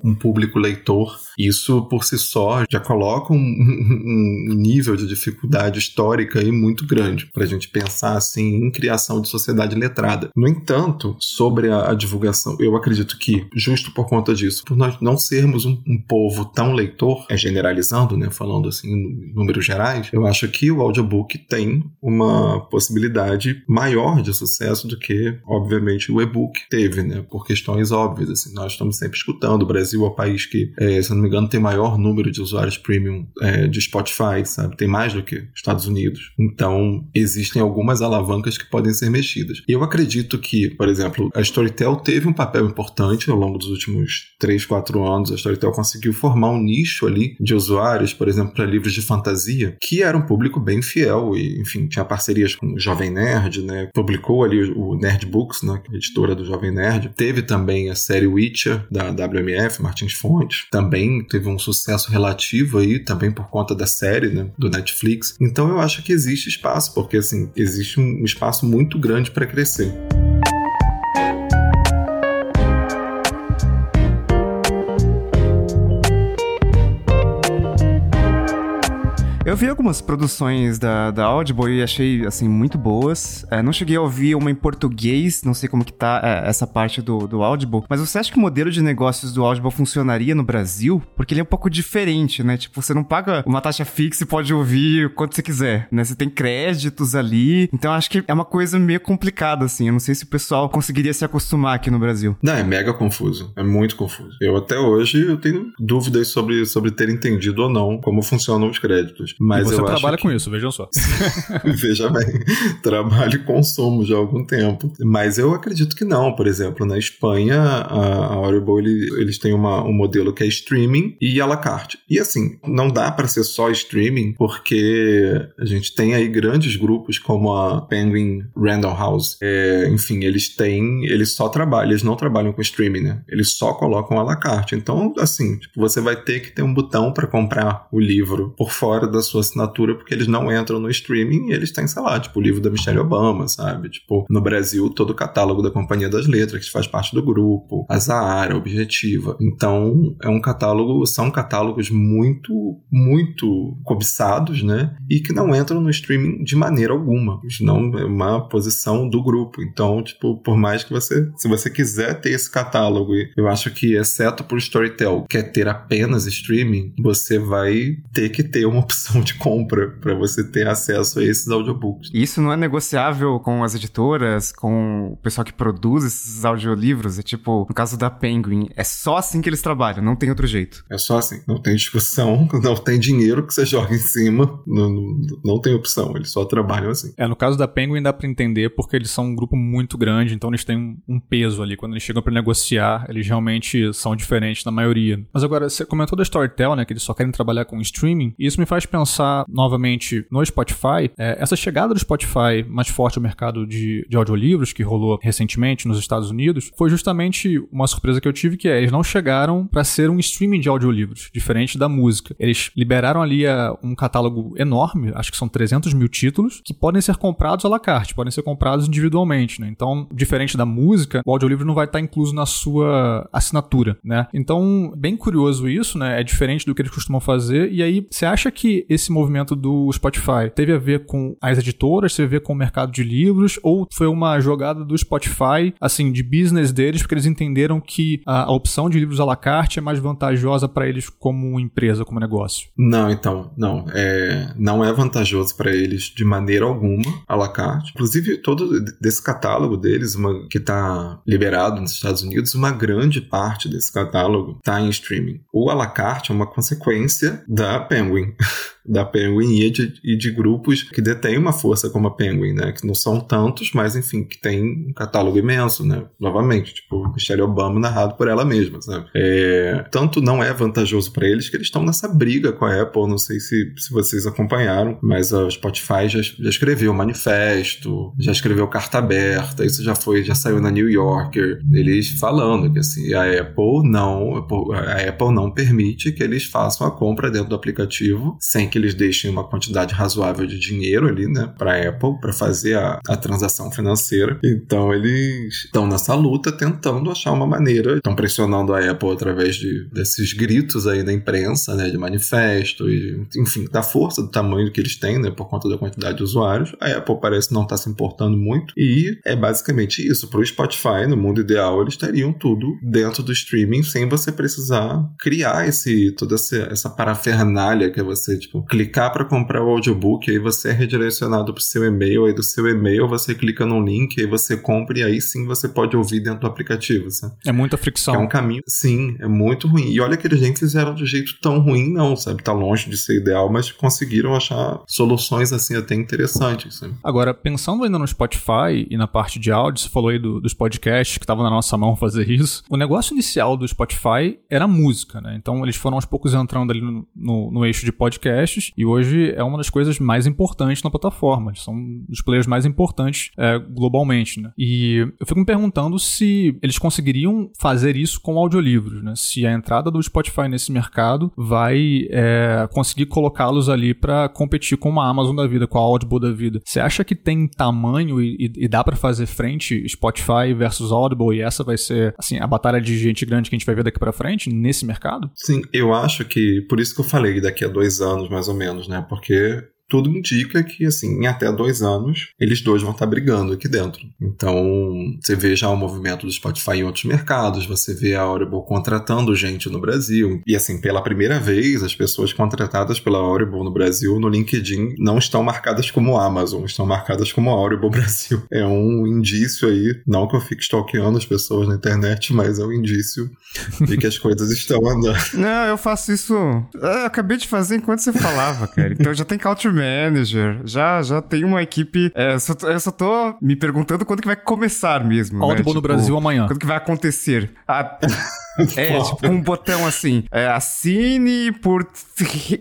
um público leitor. Isso, por si só, já coloca um, um nível de dificuldade histórica aí muito grande para a gente pensar assim em criação de sociedade letrada. No entanto, sobre a, a, divulgação, eu acredito que, justo por conta disso, por nós não sermos um, um povo tão leitor, é generalizando, né, falando assim em números gerais, eu acho que o audiobook tem uma possibilidade maior de sucesso do que, obviamente, o e-book teve, né? Por questões óbvias, assim, nós estamos sempre escutando, o Brasil é o país que, é, se não me engano, tem maior número de usuários premium é, de Spotify, sabe? Tem mais do que Estados Unidos. Então, existem algumas alavancas que podem ser mexidas. Eu acredito que, por exemplo, a Storytel teve um papel importante ao longo dos últimos 3, 4 anos. A Storytel conseguiu formar um nicho ali de usuários, por exemplo, para livros de fantasia, que era um público bem fiel e, enfim, tinha parcerias com o Jovem Nerd, né? Publicou ali o Nerd Books, né? Editora do Jovem Nerd. Teve também a série Witcher da WMF, Martins Fontes. Também teve um sucesso relativo aí, também por conta da série, né? Do Netflix. Então eu acho que existe espaço, porque assim, existe um espaço muito grande para crescer. Eu vi algumas produções da, da Audible e achei, assim, muito boas. É, não cheguei a ouvir uma em português, não sei como que tá é, essa parte do, do Audible. Mas você acha que o modelo de negócios do Audible funcionaria no Brasil? Porque ele é um pouco diferente, né? Tipo, você não paga uma taxa fixa e pode ouvir quanto você quiser, né? Você tem créditos ali. Então, acho que é uma coisa meio complicada, assim. Eu não sei se o pessoal conseguiria se acostumar aqui no Brasil. Não, é mega confuso. É muito confuso. Eu até hoje eu tenho dúvidas sobre, sobre ter entendido ou não como funcionam os créditos. Mas e você eu trabalha que... com isso, vejam só. Veja bem, trabalho e consumo já há algum tempo. Mas eu acredito que não. Por exemplo, na Espanha, a Audible, ele, eles têm uma, um modelo que é streaming e à la carte. E assim, não dá para ser só streaming, porque a gente tem aí grandes grupos como a Penguin Random House. É, enfim, eles têm, eles só trabalham, eles não trabalham com streaming, né? Eles só colocam à la carte. Então, assim, tipo, você vai ter que ter um botão para comprar o livro por fora da sua assinatura porque eles não entram no streaming e eles têm, sei lá, tipo o livro da Michelle Obama, sabe? Tipo, no Brasil, todo o catálogo da Companhia das Letras, que faz parte do grupo, a Zahara, a Objetiva. Então, é um catálogo, são catálogos muito, muito cobiçados, né? E que não entram no streaming de maneira alguma. Não é uma posição do grupo. Então, tipo, por mais que você, se você quiser ter esse catálogo, eu acho que, exceto por Storytel, quer ter apenas streaming, você vai ter que ter uma opção de compra para você ter acesso a esses audiobooks. Isso não é negociável com as editoras, com o pessoal que produz esses audiolivros? É tipo, no caso da Penguin, é só assim que eles trabalham, não tem outro jeito. É só assim, não tem discussão, não tem dinheiro que você joga em cima, não, não, não tem opção, eles só trabalham assim. É, no caso da Penguin dá para entender porque eles são um grupo muito grande, então eles têm um peso ali. Quando eles chegam para negociar, eles realmente são diferentes da maioria. Mas agora, você comentou da Storytel, né, que eles só querem trabalhar com streaming, e isso me faz pensar pensar novamente no Spotify, é, essa chegada do Spotify mais forte ao mercado de, de audiolivros, que rolou recentemente nos Estados Unidos, foi justamente uma surpresa que eu tive, que é, eles não chegaram para ser um streaming de audiolivros, diferente da música. Eles liberaram ali a, um catálogo enorme, acho que são 300 mil títulos, que podem ser comprados à la carte, podem ser comprados individualmente, né? Então, diferente da música, o audiolivro não vai estar incluso na sua assinatura, né? Então, bem curioso isso, né? É diferente do que eles costumam fazer. E aí, você acha que esse esse movimento do Spotify teve a ver com as editoras, teve a ver com o mercado de livros, ou foi uma jogada do Spotify, assim, de business deles, porque eles entenderam que a, a opção de livros à la carte é mais vantajosa para eles como empresa, como negócio? Não, então, não. É, não é vantajoso para eles de maneira alguma à la carte. Inclusive, todo desse catálogo deles, uma, que está liberado nos Estados Unidos, uma grande parte desse catálogo está em streaming. O à la carte é uma consequência da Penguin. da Penguin e de, e de, grupos que detêm uma força como a Penguin, né? Que não são tantos, mas enfim, que tem um catálogo imenso, né? Novamente, tipo, Michelle Obama narrado por ela mesma, sabe? É, tanto não é vantajoso para eles que eles estão nessa briga com a Apple, não sei se, se vocês acompanharam, mas a Spotify já, já escreveu manifesto, já escreveu carta aberta, isso já foi, já saiu na New Yorker, eles falando que assim, a Apple não, a Apple não permite que eles façam a compra dentro do aplicativo sem que eles deixem uma quantidade razoável de dinheiro ali, né, para Apple, para fazer a, a transação financeira. Então eles estão nessa luta tentando achar uma maneira, estão pressionando a Apple através de, desses gritos aí da imprensa, né, de manifesto, e, enfim, da força, do tamanho que eles têm, né, por conta da quantidade de usuários. A Apple parece não estar tá se importando muito e é basicamente isso. Para o Spotify, no mundo ideal, eles teriam tudo dentro do streaming sem você precisar criar esse toda essa, essa parafernália que é você tipo clicar para comprar o audiobook, aí você é redirecionado para o seu e-mail, aí do seu e-mail você clica num link, aí você compra e aí sim você pode ouvir dentro do aplicativo, sabe? É muita fricção. É um caminho, sim, é muito ruim. E olha que eles nem fizeram de jeito tão ruim, não, sabe? Tá longe de ser ideal, mas conseguiram achar soluções assim até interessantes. Sabe? Agora, pensando ainda no Spotify e na parte de áudio, você falou aí do, dos podcasts que estavam na nossa mão fazer isso. O negócio inicial do Spotify era música, né? Então eles foram aos poucos entrando ali no, no, no eixo de podcasts e hoje é uma das coisas mais importantes na plataforma. São os players mais importantes é, globalmente, né? E eu fico me perguntando se eles conseguiriam fazer isso com audiolivros, né? Se a entrada do Spotify nesse mercado vai é, conseguir colocá-los ali para competir com uma Amazon da vida, com a Audible da vida. Você acha que tem tamanho e, e, e dá para fazer frente Spotify versus Audible e essa vai ser assim a batalha de gente grande que a gente vai ver daqui para frente nesse mercado? Sim, eu acho que por isso que eu falei daqui a dois anos ou menos, né? Porque tudo indica que, assim, em até dois anos, eles dois vão estar brigando aqui dentro. Então, você vê já o movimento do Spotify em outros mercados, você vê a Audible contratando gente no Brasil. E, assim, pela primeira vez, as pessoas contratadas pela Audible no Brasil, no LinkedIn, não estão marcadas como Amazon, estão marcadas como Audible Brasil. É um indício aí, não que eu fique stalkeando as pessoas na internet, mas é um indício de que as coisas estão andando. Não, eu faço isso. Eu acabei de fazer enquanto você falava, cara. Então já tem Culture Manager, já, já tem uma equipe. É, eu, só, eu só tô me perguntando quando que vai começar mesmo. Audible né? tipo, no Brasil amanhã. Quando que vai acontecer? Ah, é, tipo, um botão assim. É, assine por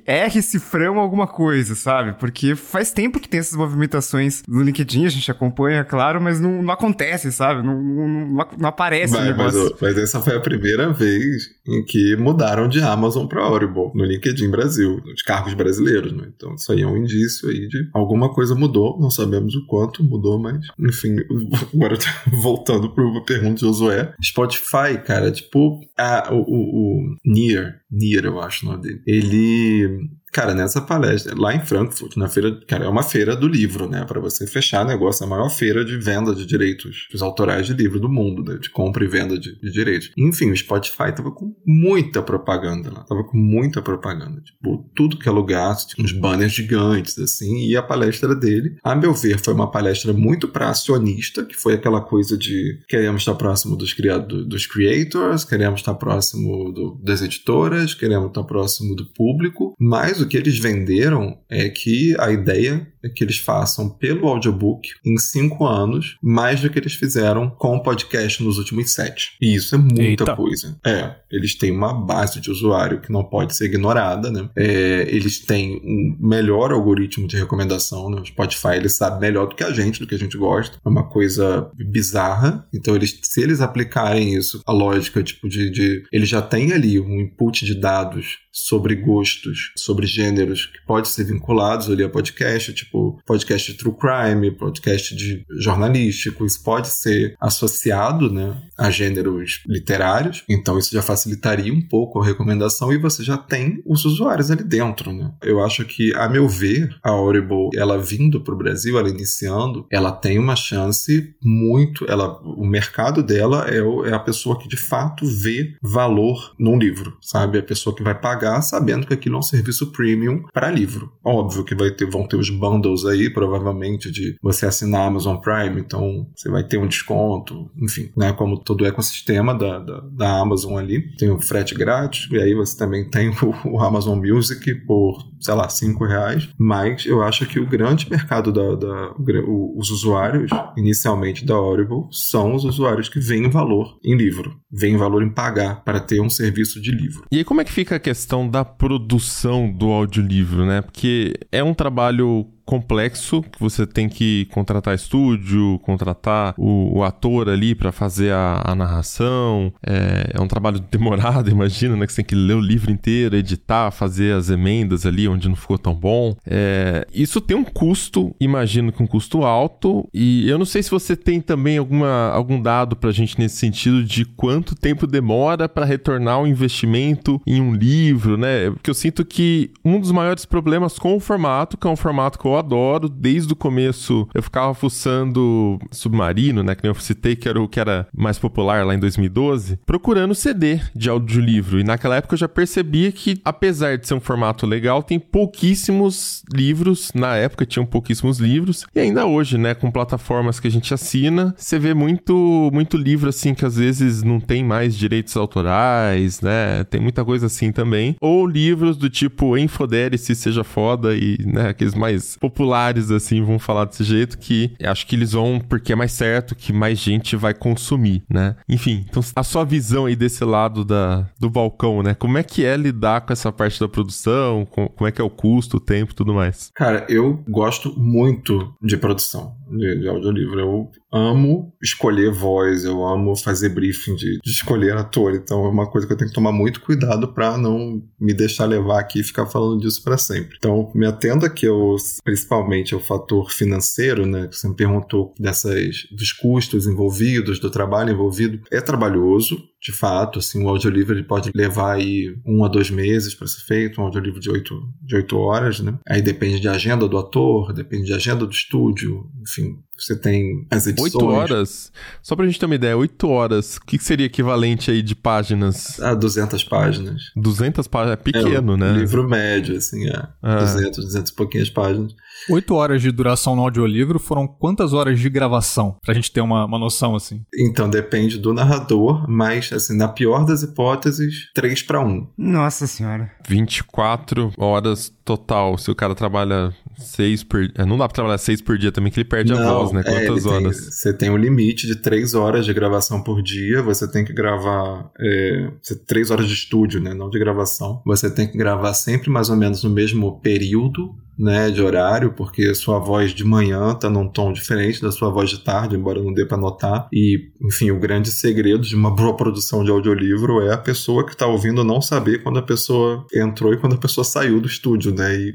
R cifrão alguma coisa, sabe? Porque faz tempo que tem essas movimentações no LinkedIn, a gente acompanha, claro, mas não, não acontece, sabe? Não, não, não aparece mas, o negócio. Mas, mas, essa foi a primeira vez em que mudaram de Amazon para Audible no LinkedIn Brasil, de cargos brasileiros, né? Então isso aí é um indício aí de alguma coisa mudou, não sabemos o quanto mudou, mas enfim, agora voltando para a pergunta de Josué. Spotify, cara, tipo, a, o, o, o Nier, Nier, eu acho o nome dele. Ele Cara, nessa palestra, lá em Frankfurt, na feira, cara, é uma feira do livro, né? Para você fechar negócio, é a maior feira de venda de direitos os autorais de livro do mundo, né? de compra e venda de, de, direitos. Enfim, o Spotify tava com muita propaganda lá, tava com muita propaganda. Tipo, tudo que é lugar, tinha uns banners gigantes, assim, e a palestra dele, a meu ver, foi uma palestra muito para acionista, que foi aquela coisa de queremos estar próximo dos criados, dos creators, queremos estar próximo do, das editoras, queremos estar próximo do público, mas o que eles venderam é que a ideia que eles façam pelo audiobook em cinco anos mais do que eles fizeram com o podcast nos últimos sete. E isso é muita Eita. coisa. É, eles têm uma base de usuário que não pode ser ignorada, né? É, eles têm um melhor algoritmo de recomendação, né? O Spotify ele sabe melhor do que a gente, do que a gente gosta. É uma coisa bizarra. Então, eles, se eles aplicarem isso, a lógica tipo de, de eles já têm ali um input de dados sobre gostos, sobre gêneros que pode ser vinculados ali a podcast, tipo podcast de true crime, podcast de jornalístico, isso pode ser associado, né, a gêneros literários. Então isso já facilitaria um pouco a recomendação e você já tem os usuários ali dentro, né? Eu acho que, a meu ver, a Audible, ela vindo para o Brasil, ela iniciando, ela tem uma chance muito, ela, o mercado dela é, o, é a pessoa que de fato vê valor num livro, sabe? A pessoa que vai pagar pagar sabendo que aquilo é um serviço premium para livro. Óbvio que vai ter, vão ter os bundles aí, provavelmente, de você assinar Amazon Prime, então você vai ter um desconto, enfim, né? Como todo o ecossistema da, da, da Amazon ali. Tem o frete grátis, e aí você também tem o, o Amazon Music por, sei lá, 5 reais. Mas eu acho que o grande mercado da, da o, os usuários, inicialmente da Audible, são os usuários que veem valor em livro, veem valor em pagar para ter um serviço de livro. E aí, como é que fica a questão? da produção do audiolivro, né? Porque é um trabalho complexo, que você tem que contratar estúdio, contratar o, o ator ali para fazer a, a narração. É, é, um trabalho demorado, imagina, né? Que você tem que ler o livro inteiro, editar, fazer as emendas ali onde não ficou tão bom. É, isso tem um custo, imagino que um custo alto. E eu não sei se você tem também alguma, algum dado pra gente nesse sentido de quanto tempo demora para retornar o investimento em um livro, né? Porque eu sinto que um dos maiores problemas com o formato, que é um formato que eu adoro. Desde o começo eu ficava fuçando Submarino, né? Que nem eu citei, que era o que era mais popular lá em 2012, procurando CD de audiolivro. E naquela época eu já percebia que, apesar de ser um formato legal, tem pouquíssimos livros. Na época tinham pouquíssimos livros. E ainda hoje, né? Com plataformas que a gente assina, você vê muito, muito livro assim que às vezes não tem mais direitos autorais, né? Tem muita coisa assim também. Ou livros do tipo Infodere-se seja foda e, né, aqueles mais populares assim vão falar desse jeito que acho que eles vão porque é mais certo que mais gente vai consumir, né? Enfim, então a sua visão aí desse lado da, do balcão, né? Como é que é lidar com essa parte da produção? Com, como é que é o custo, o tempo, tudo mais? Cara, eu gosto muito de produção de, de audiolivro. Eu amo escolher voz, eu amo fazer briefing de, de, escolher ator. Então é uma coisa que eu tenho que tomar muito cuidado para não me deixar levar aqui e ficar falando disso para sempre. Então, me atendo aqui ao, principalmente ao fator financeiro, né? Que você me perguntou dessas, dos custos envolvidos, do trabalho envolvido. É trabalhoso, de fato, assim, o audiolivro ele pode levar aí um a dois meses para ser feito, um audiolivro de oito, de oito horas, né? Aí depende de agenda do ator, depende de agenda do estúdio, enfim, você tem as edições. Oito horas? Só pra gente ter uma ideia, oito horas, o que seria equivalente aí de páginas? Ah, 200 páginas. 200 páginas, é pequeno, é, um né? livro médio, assim, é. Ah. 200, 200 e pouquinhas páginas. Oito horas de duração no audiolivro foram quantas horas de gravação? Pra gente ter uma, uma noção, assim. Então, depende do narrador, mas, assim, na pior das hipóteses, 3 para 1. Nossa senhora. 24 horas total. Se o cara trabalha seis por... É, não dá pra trabalhar seis por dia também, que ele perde não, a voz, né? É, Quantas é, horas? Tem, você tem um limite de três horas de gravação por dia. Você tem que gravar... É, três horas de estúdio, né? Não de gravação. Você tem que gravar sempre mais ou menos no mesmo período né, de horário, porque sua voz de manhã tá num tom diferente da sua voz de tarde, embora não dê para notar. E, enfim, o grande segredo de uma boa produção de audiolivro é a pessoa que tá ouvindo não saber quando a pessoa entrou e quando a pessoa saiu do estúdio, né? E,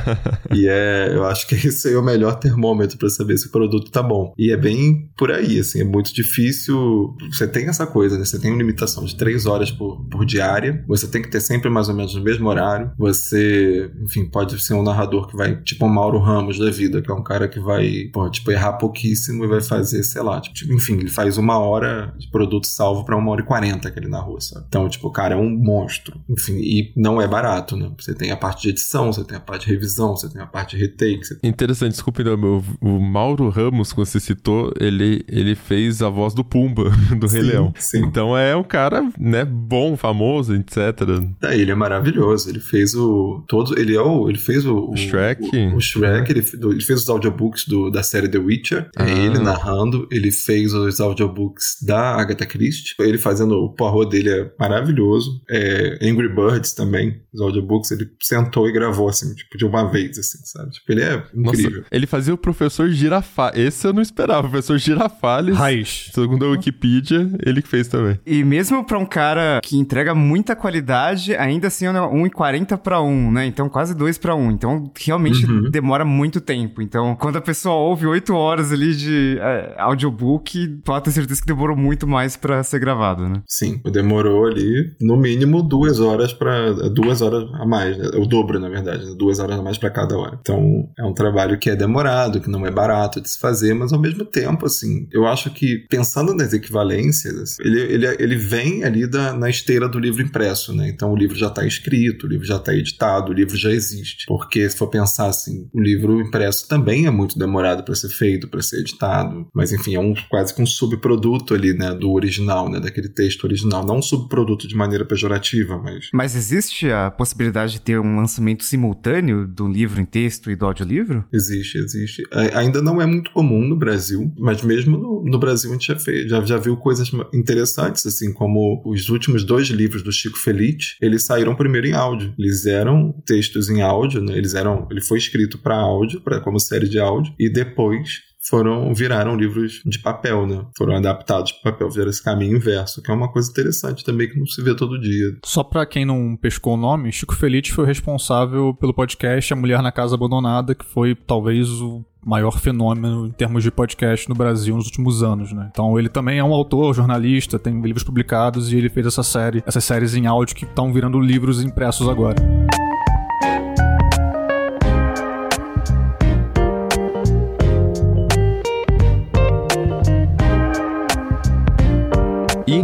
e é, eu acho que esse é o melhor termômetro para saber se o produto tá bom. E é bem por aí, assim, é muito difícil. Você tem essa coisa, né? Você tem uma limitação de três horas por, por diária, você tem que ter sempre mais ou menos no mesmo horário. Você, enfim, pode ser um narrador que vai, tipo o Mauro Ramos da vida, que é um cara que vai, tipo, errar pouquíssimo e vai fazer, sei lá, tipo, enfim, ele faz uma hora de produto salvo para uma hora e quarenta que ele narrou, sabe? Então, tipo, o cara é um monstro. Enfim, e não é barato, né? Você tem a parte de edição, você tem a parte de revisão, você tem a parte de retake. Você... Interessante, desculpe, não, meu, o Mauro Ramos, que você citou, ele, ele fez a voz do Pumba, do sim, Rei Leão. Sim. Então é um cara, né, bom, famoso, etc. É, ele é maravilhoso. Ele fez o. Todo, ele é o. Ele fez o. o Shrek? O, o Shrek, ele, ele, fez os audiobooks do, da série The Witcher. É ah. É ele narrando. Ele fez os audiobooks da Agatha Christie. Ele fazendo o Poirot dele é maravilhoso. É, Angry Birds também, os audiobooks. Ele sentou e gravou, assim, tipo, de uma vez, assim, sabe? Tipo, ele é incrível. Nossa, ele fazia o professor Girafales. Esse eu não esperava. O professor Girafales. Raiz. Segundo a Wikipedia, ele que fez também. E mesmo pra um cara que entrega muita qualidade, ainda assim é 1,40 para 1, né? Então quase 2 para 1. Então realmente uhum. demora muito tempo. Então, quando a pessoa ouve oito horas ali de é, audiobook, pode ter certeza que demorou muito mais para ser gravado, né? Sim, demorou ali no mínimo duas horas para duas horas a mais, né? o dobro na verdade, né? duas horas a mais para cada hora. Então, é um trabalho que é demorado, que não é barato de se fazer, mas ao mesmo tempo, assim, eu acho que pensando nas equivalências, ele, ele, ele vem ali da, na esteira do livro impresso, né? Então, o livro já está escrito, o livro já está editado, o livro já existe. Porque se for pensar assim, o livro impresso também é muito demorado para ser feito, para ser editado, mas enfim, é um quase que um subproduto ali, né, do original, né, daquele texto original, não um subproduto de maneira pejorativa, mas Mas existe a possibilidade de ter um lançamento simultâneo do livro em texto e do audiolivro? Existe, existe. Ainda não é muito comum no Brasil, mas mesmo no, no Brasil a gente já, fez, já, já viu coisas interessantes, assim, como os últimos dois livros do Chico Felice, eles saíram primeiro em áudio. Eles eram textos em áudio, né? Eles eram, ele foi escrito para áudio, para como série de áudio, e depois foram viraram livros de papel, né? Foram adaptados para papel, fizeram esse caminho inverso, que é uma coisa interessante também que não se vê todo dia. Só para quem não pescou o nome, Chico Felice foi responsável pelo podcast A Mulher na Casa Abandonada, que foi talvez o maior fenômeno em termos de podcast no Brasil nos últimos anos, né? Então ele também é um autor, jornalista, tem livros publicados e ele fez essa série, essas séries em áudio que estão virando livros impressos agora.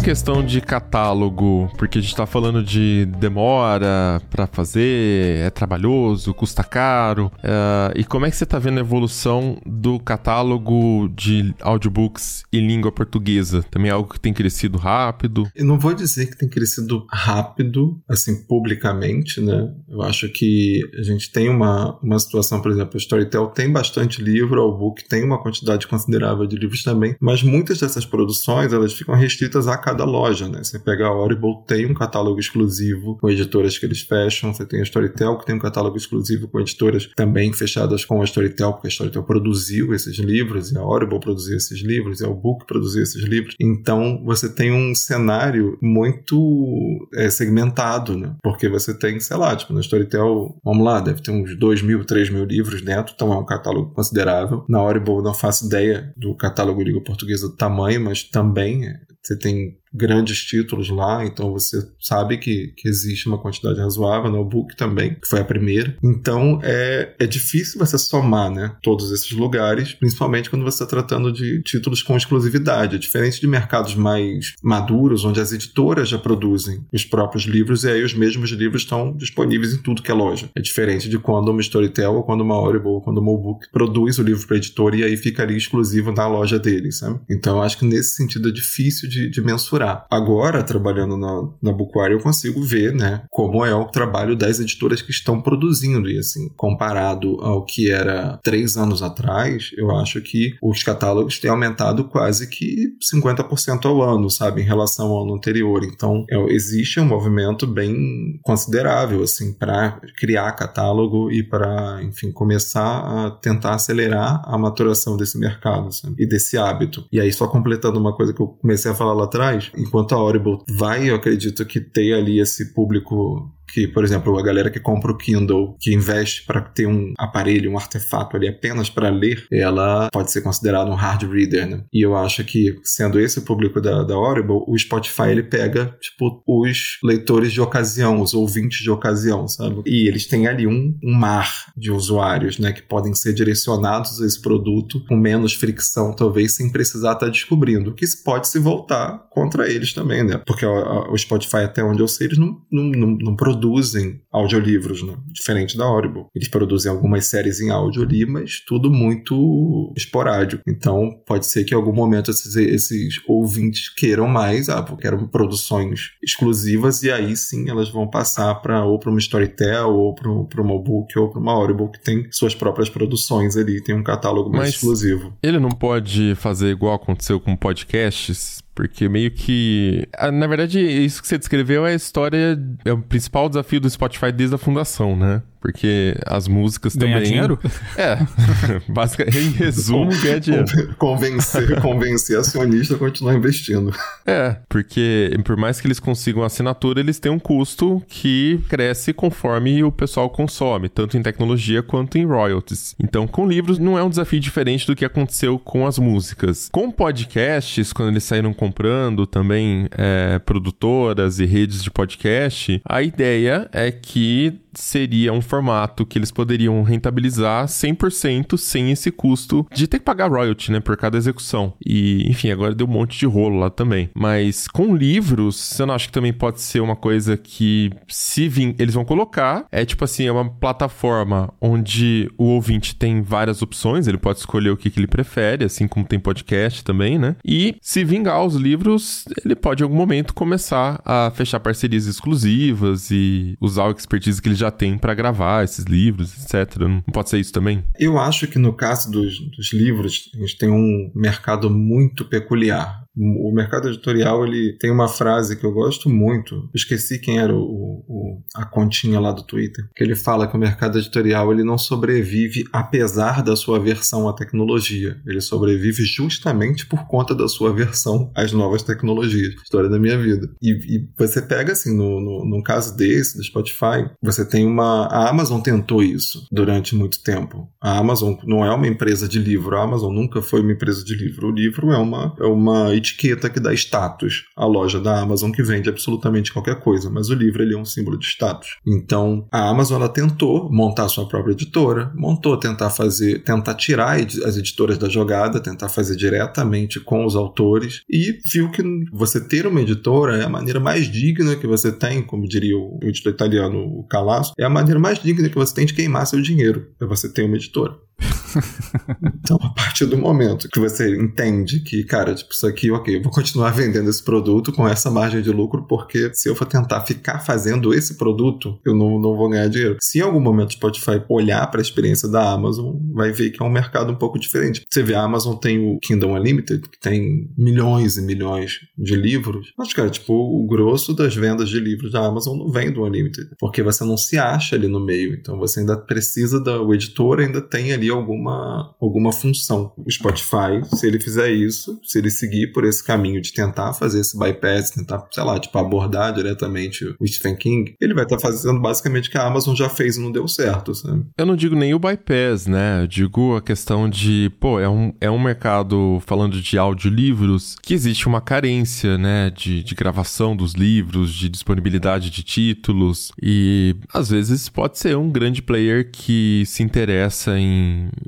Questão de catálogo, porque a gente tá falando de demora para fazer, é trabalhoso, custa caro. Uh, e como é que você tá vendo a evolução do catálogo de audiobooks em língua portuguesa? Também é algo que tem crescido rápido? Eu não vou dizer que tem crescido rápido, assim, publicamente, né? Eu acho que a gente tem uma, uma situação, por exemplo, o Storytel tem bastante livro, o Book tem uma quantidade considerável de livros também, mas muitas dessas produções, elas ficam restritas a cada loja, né? Você pega a Audible, tem um catálogo exclusivo com editoras que eles fecham, você tem a Storytel, que tem um catálogo exclusivo com editoras também fechadas com a Storytel, porque a Storytel produziu esses livros, e a Audible produziu esses livros, e a Book produziu esses livros. Então, você tem um cenário muito é, segmentado, né? Porque você tem, sei lá, tipo, na Storytel, vamos lá, deve ter uns 2 mil, 3 mil livros dentro, então é um catálogo considerável. Na Audible não faço ideia do catálogo língua portuguesa do tamanho, mas também é, você tem grandes títulos lá, então você sabe que, que existe uma quantidade razoável, no book também, que foi a primeira. Então é, é difícil você somar né, todos esses lugares, principalmente quando você está tratando de títulos com exclusividade. É diferente de mercados mais maduros, onde as editoras já produzem os próprios livros e aí os mesmos livros estão disponíveis em tudo que é loja. É diferente de quando uma Storytel, ou quando uma Audible, ou quando uma Book produz o livro para a editora e aí fica ali exclusivo na loja deles, sabe? Então acho que nesse sentido é difícil de, de mensurar Agora, trabalhando na, na Bookwire, eu consigo ver, né, como é o trabalho das editoras que estão produzindo. E, assim, comparado ao que era três anos atrás, eu acho que os catálogos têm aumentado quase que 50% ao ano, sabe, em relação ao ano anterior. Então, é, existe um movimento bem considerável, assim, para criar catálogo e para, enfim, começar a tentar acelerar a maturação desse mercado, sabe, e desse hábito. E aí, só completando uma coisa que eu comecei a falar lá atrás, enquanto a Audible vai, eu acredito que ter ali esse público que, por exemplo, a galera que compra o Kindle, que investe para ter um aparelho, um artefato ali apenas para ler, ela pode ser considerada um hard reader, né? E eu acho que, sendo esse o público da, da Audible, o Spotify ele pega, tipo, os leitores de ocasião, os ouvintes de ocasião, sabe? E eles têm ali um, um mar de usuários, né, que podem ser direcionados a esse produto com menos fricção, talvez, sem precisar estar tá descobrindo, que pode se voltar contra eles também, né? Porque o Spotify, até onde eu sei, eles não, não, não, não produzem audiolivros, né? diferente da Audible. Eles produzem algumas séries em áudio ali, mas tudo muito esporádico. Então, pode ser que em algum momento esses, esses ouvintes queiram mais, ah, quero produções exclusivas, e aí sim elas vão passar para ou para uma Storytel, ou para uma Book, ou para uma Audible, que tem suas próprias produções ali, tem um catálogo mais mas exclusivo. Ele não pode fazer igual aconteceu com podcasts? Porque meio que. Ah, na verdade, isso que você descreveu é a história. É o principal desafio do Spotify desde a fundação, né? Porque as músicas ganhar também. dinheiro? É. Basicamente, em resumo, ganhar dinheiro. Convencer, convencer acionista a continuar investindo. É, porque por mais que eles consigam assinatura, eles têm um custo que cresce conforme o pessoal consome, tanto em tecnologia quanto em royalties. Então, com livros, não é um desafio diferente do que aconteceu com as músicas. Com podcasts, quando eles saíram comprando também é, produtoras e redes de podcast, a ideia é que seria um formato que eles poderiam rentabilizar 100% sem esse custo de ter que pagar royalty, né, por cada execução. E, enfim, agora deu um monte de rolo lá também. Mas com livros, eu não acho que também pode ser uma coisa que se vir, eles vão colocar, é tipo assim, é uma plataforma onde o ouvinte tem várias opções, ele pode escolher o que, que ele prefere, assim como tem podcast também, né? E se vingar os livros, ele pode em algum momento começar a fechar parcerias exclusivas e usar o expertise que ele já tem para gravar esses livros, etc. Não pode ser isso também? Eu acho que no caso dos, dos livros, a gente tem um mercado muito peculiar. O mercado editorial ele tem uma frase que eu gosto muito. esqueci quem era o, o, a continha lá do Twitter. Que ele fala que o mercado editorial ele não sobrevive apesar da sua aversão à tecnologia. Ele sobrevive justamente por conta da sua aversão às novas tecnologias. História da minha vida. E, e você pega assim, no, no, no, caso desse, do Spotify, você tem uma. A Amazon tentou isso durante muito tempo. A Amazon não é uma empresa de livro. A Amazon nunca foi uma empresa de livro. O livro é uma, é uma etiqueta que dá status à loja da Amazon que vende absolutamente qualquer coisa, mas o livro ele é um símbolo de status. Então, a Amazon ela tentou montar sua própria editora, montou tentar fazer, tentar tirar as editoras da jogada, tentar fazer diretamente com os autores e viu que você ter uma editora é a maneira mais digna que você tem, como diria o editor italiano Calasso, é a maneira mais digna que você tem de queimar seu dinheiro, é você ter uma editora. então, a partir do momento que você entende que, cara, tipo, isso aqui, ok, eu vou continuar vendendo esse produto com essa margem de lucro, porque se eu for tentar ficar fazendo esse produto, eu não, não vou ganhar dinheiro. Se em algum momento o Spotify olhar para a experiência da Amazon, vai ver que é um mercado um pouco diferente. Você vê, a Amazon tem o Kingdom Unlimited, que tem milhões e milhões de livros, mas, cara, tipo, o grosso das vendas de livros da Amazon não vem do Unlimited, porque você não se acha ali no meio, então você ainda precisa da, o editor ainda tem ali alguma, alguma função. O Spotify, se ele fizer isso, se ele seguir por esse caminho de tentar fazer esse bypass, tentar, sei lá, tipo, abordar diretamente o Stephen King, ele vai estar tá fazendo basicamente o que a Amazon já fez e não deu certo, sabe? Eu não digo nem o bypass, né? Eu digo a questão de, pô, é um, é um mercado, falando de audiolivros, que existe uma carência, né? De, de gravação dos livros, de disponibilidade de títulos, e às vezes pode ser um grande player que se interessa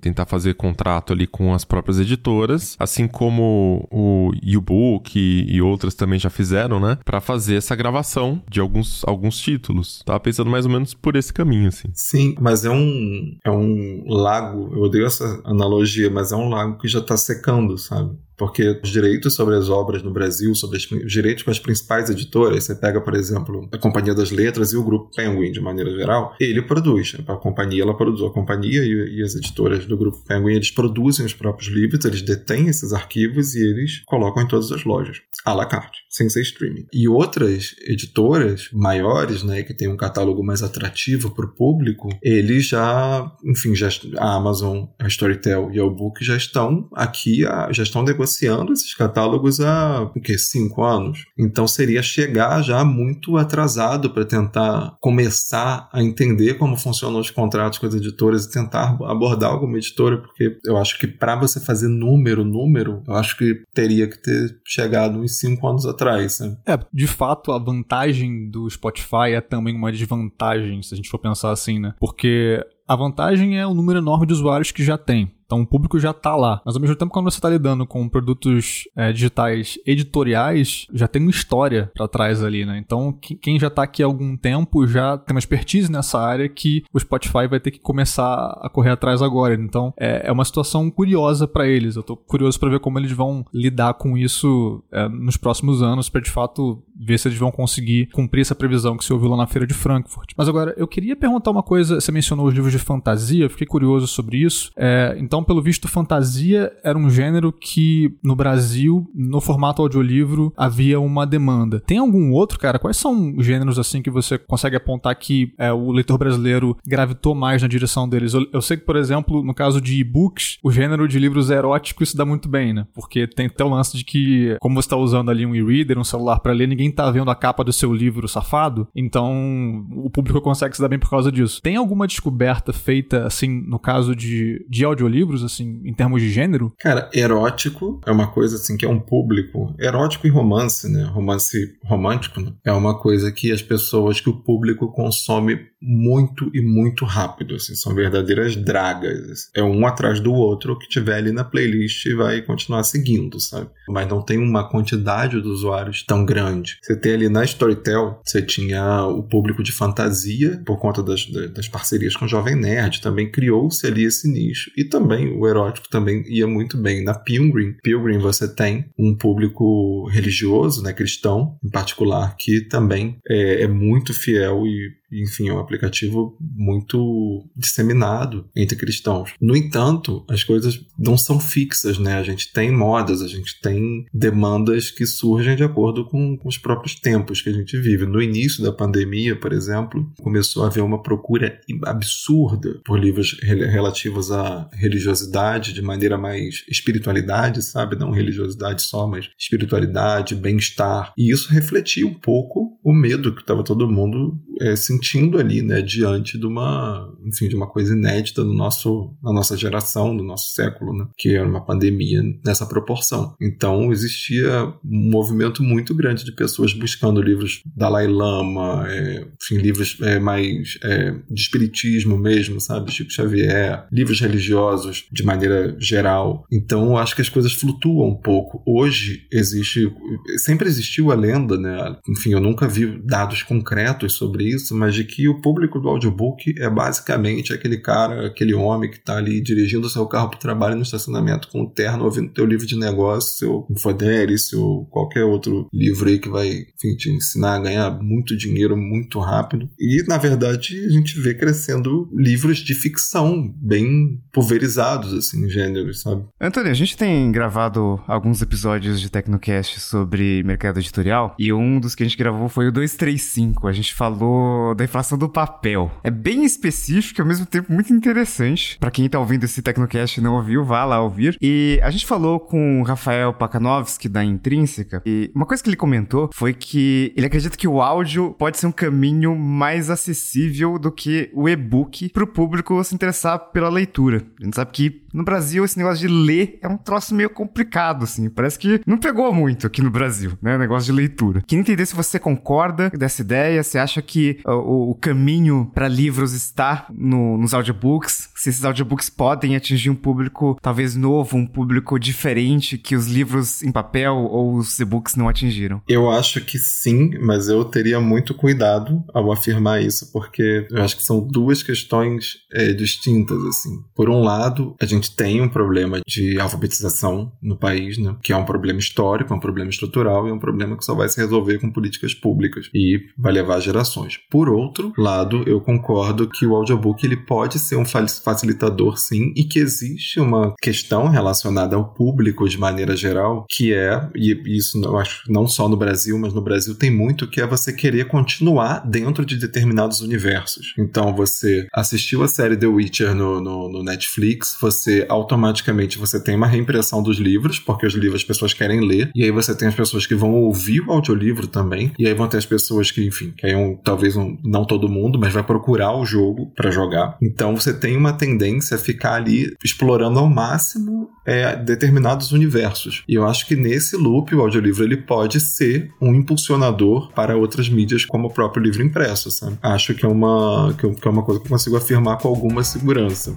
tentar fazer contrato ali com as próprias editoras, assim como o U-Book e, e, outras também já fizeram, né? Para fazer essa gravação de alguns, alguns títulos. Tava pensando mais ou menos por esse caminho, assim. Sim, mas é um, é um lago, eu odeio essa analogia, mas é um lago que já tá secando, sabe? Porque os direitos sobre as obras no Brasil, sobre os direitos com as principais editoras, você pega, por exemplo, a Companhia das Letras e o Grupo Penguin, de maneira geral, ele produz. A companhia, ela produz. A companhia e, e as editoras do Grupo Penguin, eles produzem os próprios livros, eles detêm esses arquivos e eles colocam em todas as lojas, à la carte, sem ser streaming. E outras editoras maiores, né, que têm um catálogo mais atrativo para o público, eles já, enfim, já, a Amazon, a Storytel e a Book já estão aqui, já estão negociando negociando esses catálogos há o quê? cinco anos. Então seria chegar já muito atrasado para tentar começar a entender como funcionam os contratos com as editoras e tentar abordar alguma editora, porque eu acho que para você fazer número, número, eu acho que teria que ter chegado uns cinco anos atrás. Né? É, de fato, a vantagem do Spotify é também uma desvantagem, se a gente for pensar assim, né? Porque a vantagem é o número enorme de usuários que já tem. Então o público já está lá. Mas ao mesmo tempo, quando você está lidando com produtos é, digitais editoriais, já tem uma história para trás ali, né? Então quem já está aqui há algum tempo já tem uma expertise nessa área que o Spotify vai ter que começar a correr atrás agora. Então é, é uma situação curiosa para eles. Eu estou curioso para ver como eles vão lidar com isso é, nos próximos anos, para de fato ver se eles vão conseguir cumprir essa previsão que se ouviu lá na feira de Frankfurt. Mas agora, eu queria perguntar uma coisa. Você mencionou os livros de fantasia, fiquei curioso sobre isso. É, então, pelo visto, fantasia era um gênero que no Brasil, no formato audiolivro, havia uma demanda. Tem algum outro, cara? Quais são os gêneros assim que você consegue apontar que é, o leitor brasileiro gravitou mais na direção deles? Eu, eu sei que, por exemplo, no caso de e-books, o gênero de livros eróticos se dá muito bem, né? Porque tem até o lance de que, como você está usando ali um e-reader, um celular para ler, ninguém tá vendo a capa do seu livro safado, então o público consegue se dar bem por causa disso. Tem alguma descoberta feita, assim, no caso de, de audiolivros, assim, em termos de gênero? Cara, erótico é uma coisa, assim, que é um público. Erótico e romance, né? Romance romântico, né? É uma coisa que as pessoas, que o público consome muito e muito rápido, assim, são verdadeiras dragas. É um atrás do outro que tiver ali na playlist e vai continuar seguindo, sabe? Mas não tem uma quantidade de usuários tão grande. Você tem ali na Storytel, você tinha o público de fantasia, por conta das, das parcerias com o Jovem Nerd, também criou-se ali esse nicho. E também o erótico também ia muito bem. Na Pilgrim, Pilgrim você tem um público religioso, né, cristão, em particular, que também é, é muito fiel e enfim, é um aplicativo muito disseminado entre cristãos. No entanto, as coisas não são fixas, né? A gente tem modas, a gente tem demandas que surgem de acordo com, com os próprios tempos que a gente vive. No início da pandemia, por exemplo, começou a haver uma procura absurda por livros relativos à religiosidade, de maneira mais espiritualidade, sabe? Não religiosidade só, mas espiritualidade, bem-estar. E isso refletia um pouco o medo que estava todo mundo é, sentindo sentindo ali, né, diante de uma, enfim, de uma coisa inédita no nosso, na nossa geração, do nosso século, né, que era uma pandemia nessa proporção. Então existia um movimento muito grande de pessoas buscando livros Dalai Lama, é, enfim, livros é, mais é, de espiritismo mesmo, sabe, Chico Xavier, livros religiosos de maneira geral. Então eu acho que as coisas flutuam um pouco. Hoje existe, sempre existiu a lenda, né, enfim, eu nunca vi dados concretos sobre isso, mas de que o público do audiobook é basicamente aquele cara, aquele homem que está ali dirigindo o seu carro para o trabalho no estacionamento com o terno, ouvindo teu livro de negócio, seu Infodere, seu qualquer outro livro aí que vai enfim, te ensinar a ganhar muito dinheiro muito rápido. E, na verdade, a gente vê crescendo livros de ficção bem pulverizados, assim, gêneros, sabe? Antônio, a gente tem gravado alguns episódios de Tecnocast sobre mercado editorial e um dos que a gente gravou foi o 235. A gente falou da inflação do papel. É bem específico e ao mesmo tempo muito interessante. Para quem tá ouvindo esse Tecnocast e não ouviu, vá lá ouvir. E a gente falou com o Rafael Pakanovski da Intrínseca e uma coisa que ele comentou foi que ele acredita que o áudio pode ser um caminho mais acessível do que o e-book pro público se interessar pela leitura. A gente sabe que no Brasil esse negócio de ler é um troço meio complicado, assim. Parece que não pegou muito aqui no Brasil, né? O negócio de leitura. Queria entender se você concorda dessa ideia, se acha que uh, o, o, caminho para livros está no, nos audiobooks, se esses audiobooks podem atingir um público talvez novo, um público diferente que os livros em papel ou os e-books não atingiram. Eu acho que sim, mas eu teria muito cuidado ao afirmar isso, porque eu acho que são duas questões é, distintas, assim. Por um lado, a gente gente tem um problema de alfabetização no país, né? Que é um problema histórico, é um problema estrutural e é um problema que só vai se resolver com políticas públicas e vai levar gerações. Por outro lado, eu concordo que o audiobook ele pode ser um facilitador, sim, e que existe uma questão relacionada ao público de maneira geral, que é, e isso eu acho não só no Brasil, mas no Brasil tem muito, que é você querer continuar dentro de determinados universos. Então, você assistiu a série The Witcher no, no, no Netflix, você automaticamente você tem uma reimpressão dos livros, porque os livros as pessoas querem ler, e aí você tem as pessoas que vão ouvir o audiolivro também, e aí vão ter as pessoas que, enfim, querem um, talvez um, não todo mundo, mas vai procurar o jogo para jogar. Então você tem uma tendência a ficar ali explorando ao máximo é, determinados universos. E eu acho que nesse loop o audiolivro ele pode ser um impulsionador para outras mídias como o próprio livro impresso, sabe? Acho que é uma, que é uma coisa que eu consigo afirmar com alguma segurança.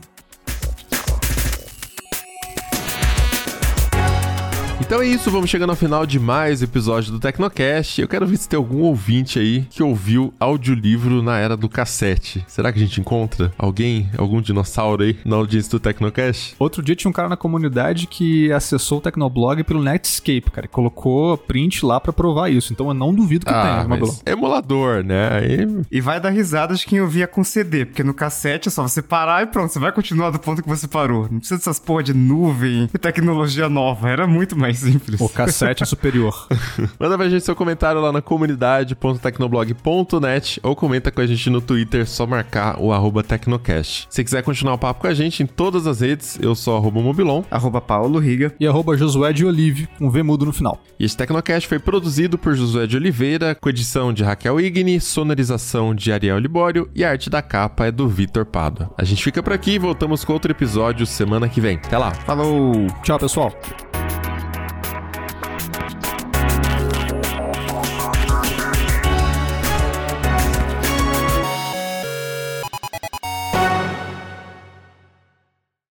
Então é isso, vamos chegando ao final de mais episódio do Tecnocast. Eu quero ver se tem algum ouvinte aí que ouviu audiolivro na era do cassete. Será que a gente encontra alguém, algum dinossauro aí na audiência do Tecnocast? Outro dia tinha um cara na comunidade que acessou o Tecnoblog pelo Netscape, cara, e colocou print lá para provar isso. Então eu não duvido que ah, tenha. Mas emulador, né? Aí... E vai dar risada de quem ouvia com CD, porque no cassete é só você parar e pronto, você vai continuar do ponto que você parou. Não precisa dessas porra de nuvem e tecnologia nova, era muito mais simples. O cassete é superior. Manda pra gente seu comentário lá na comunidade.tecnoblog.net ou comenta com a gente no Twitter, só marcar o arroba Tecnocast. Se quiser continuar o papo com a gente em todas as redes, eu sou arroba Mobilon, arroba Paulo Riga e arroba Josué de Olive, com V mudo no final. E esse Tecnocast foi produzido por Josué de Oliveira, com edição de Raquel Igni, sonorização de Ariel Libório e a arte da capa é do Vitor Pado. A gente fica por aqui e voltamos com outro episódio semana que vem. Até lá. Falou! Tchau, pessoal.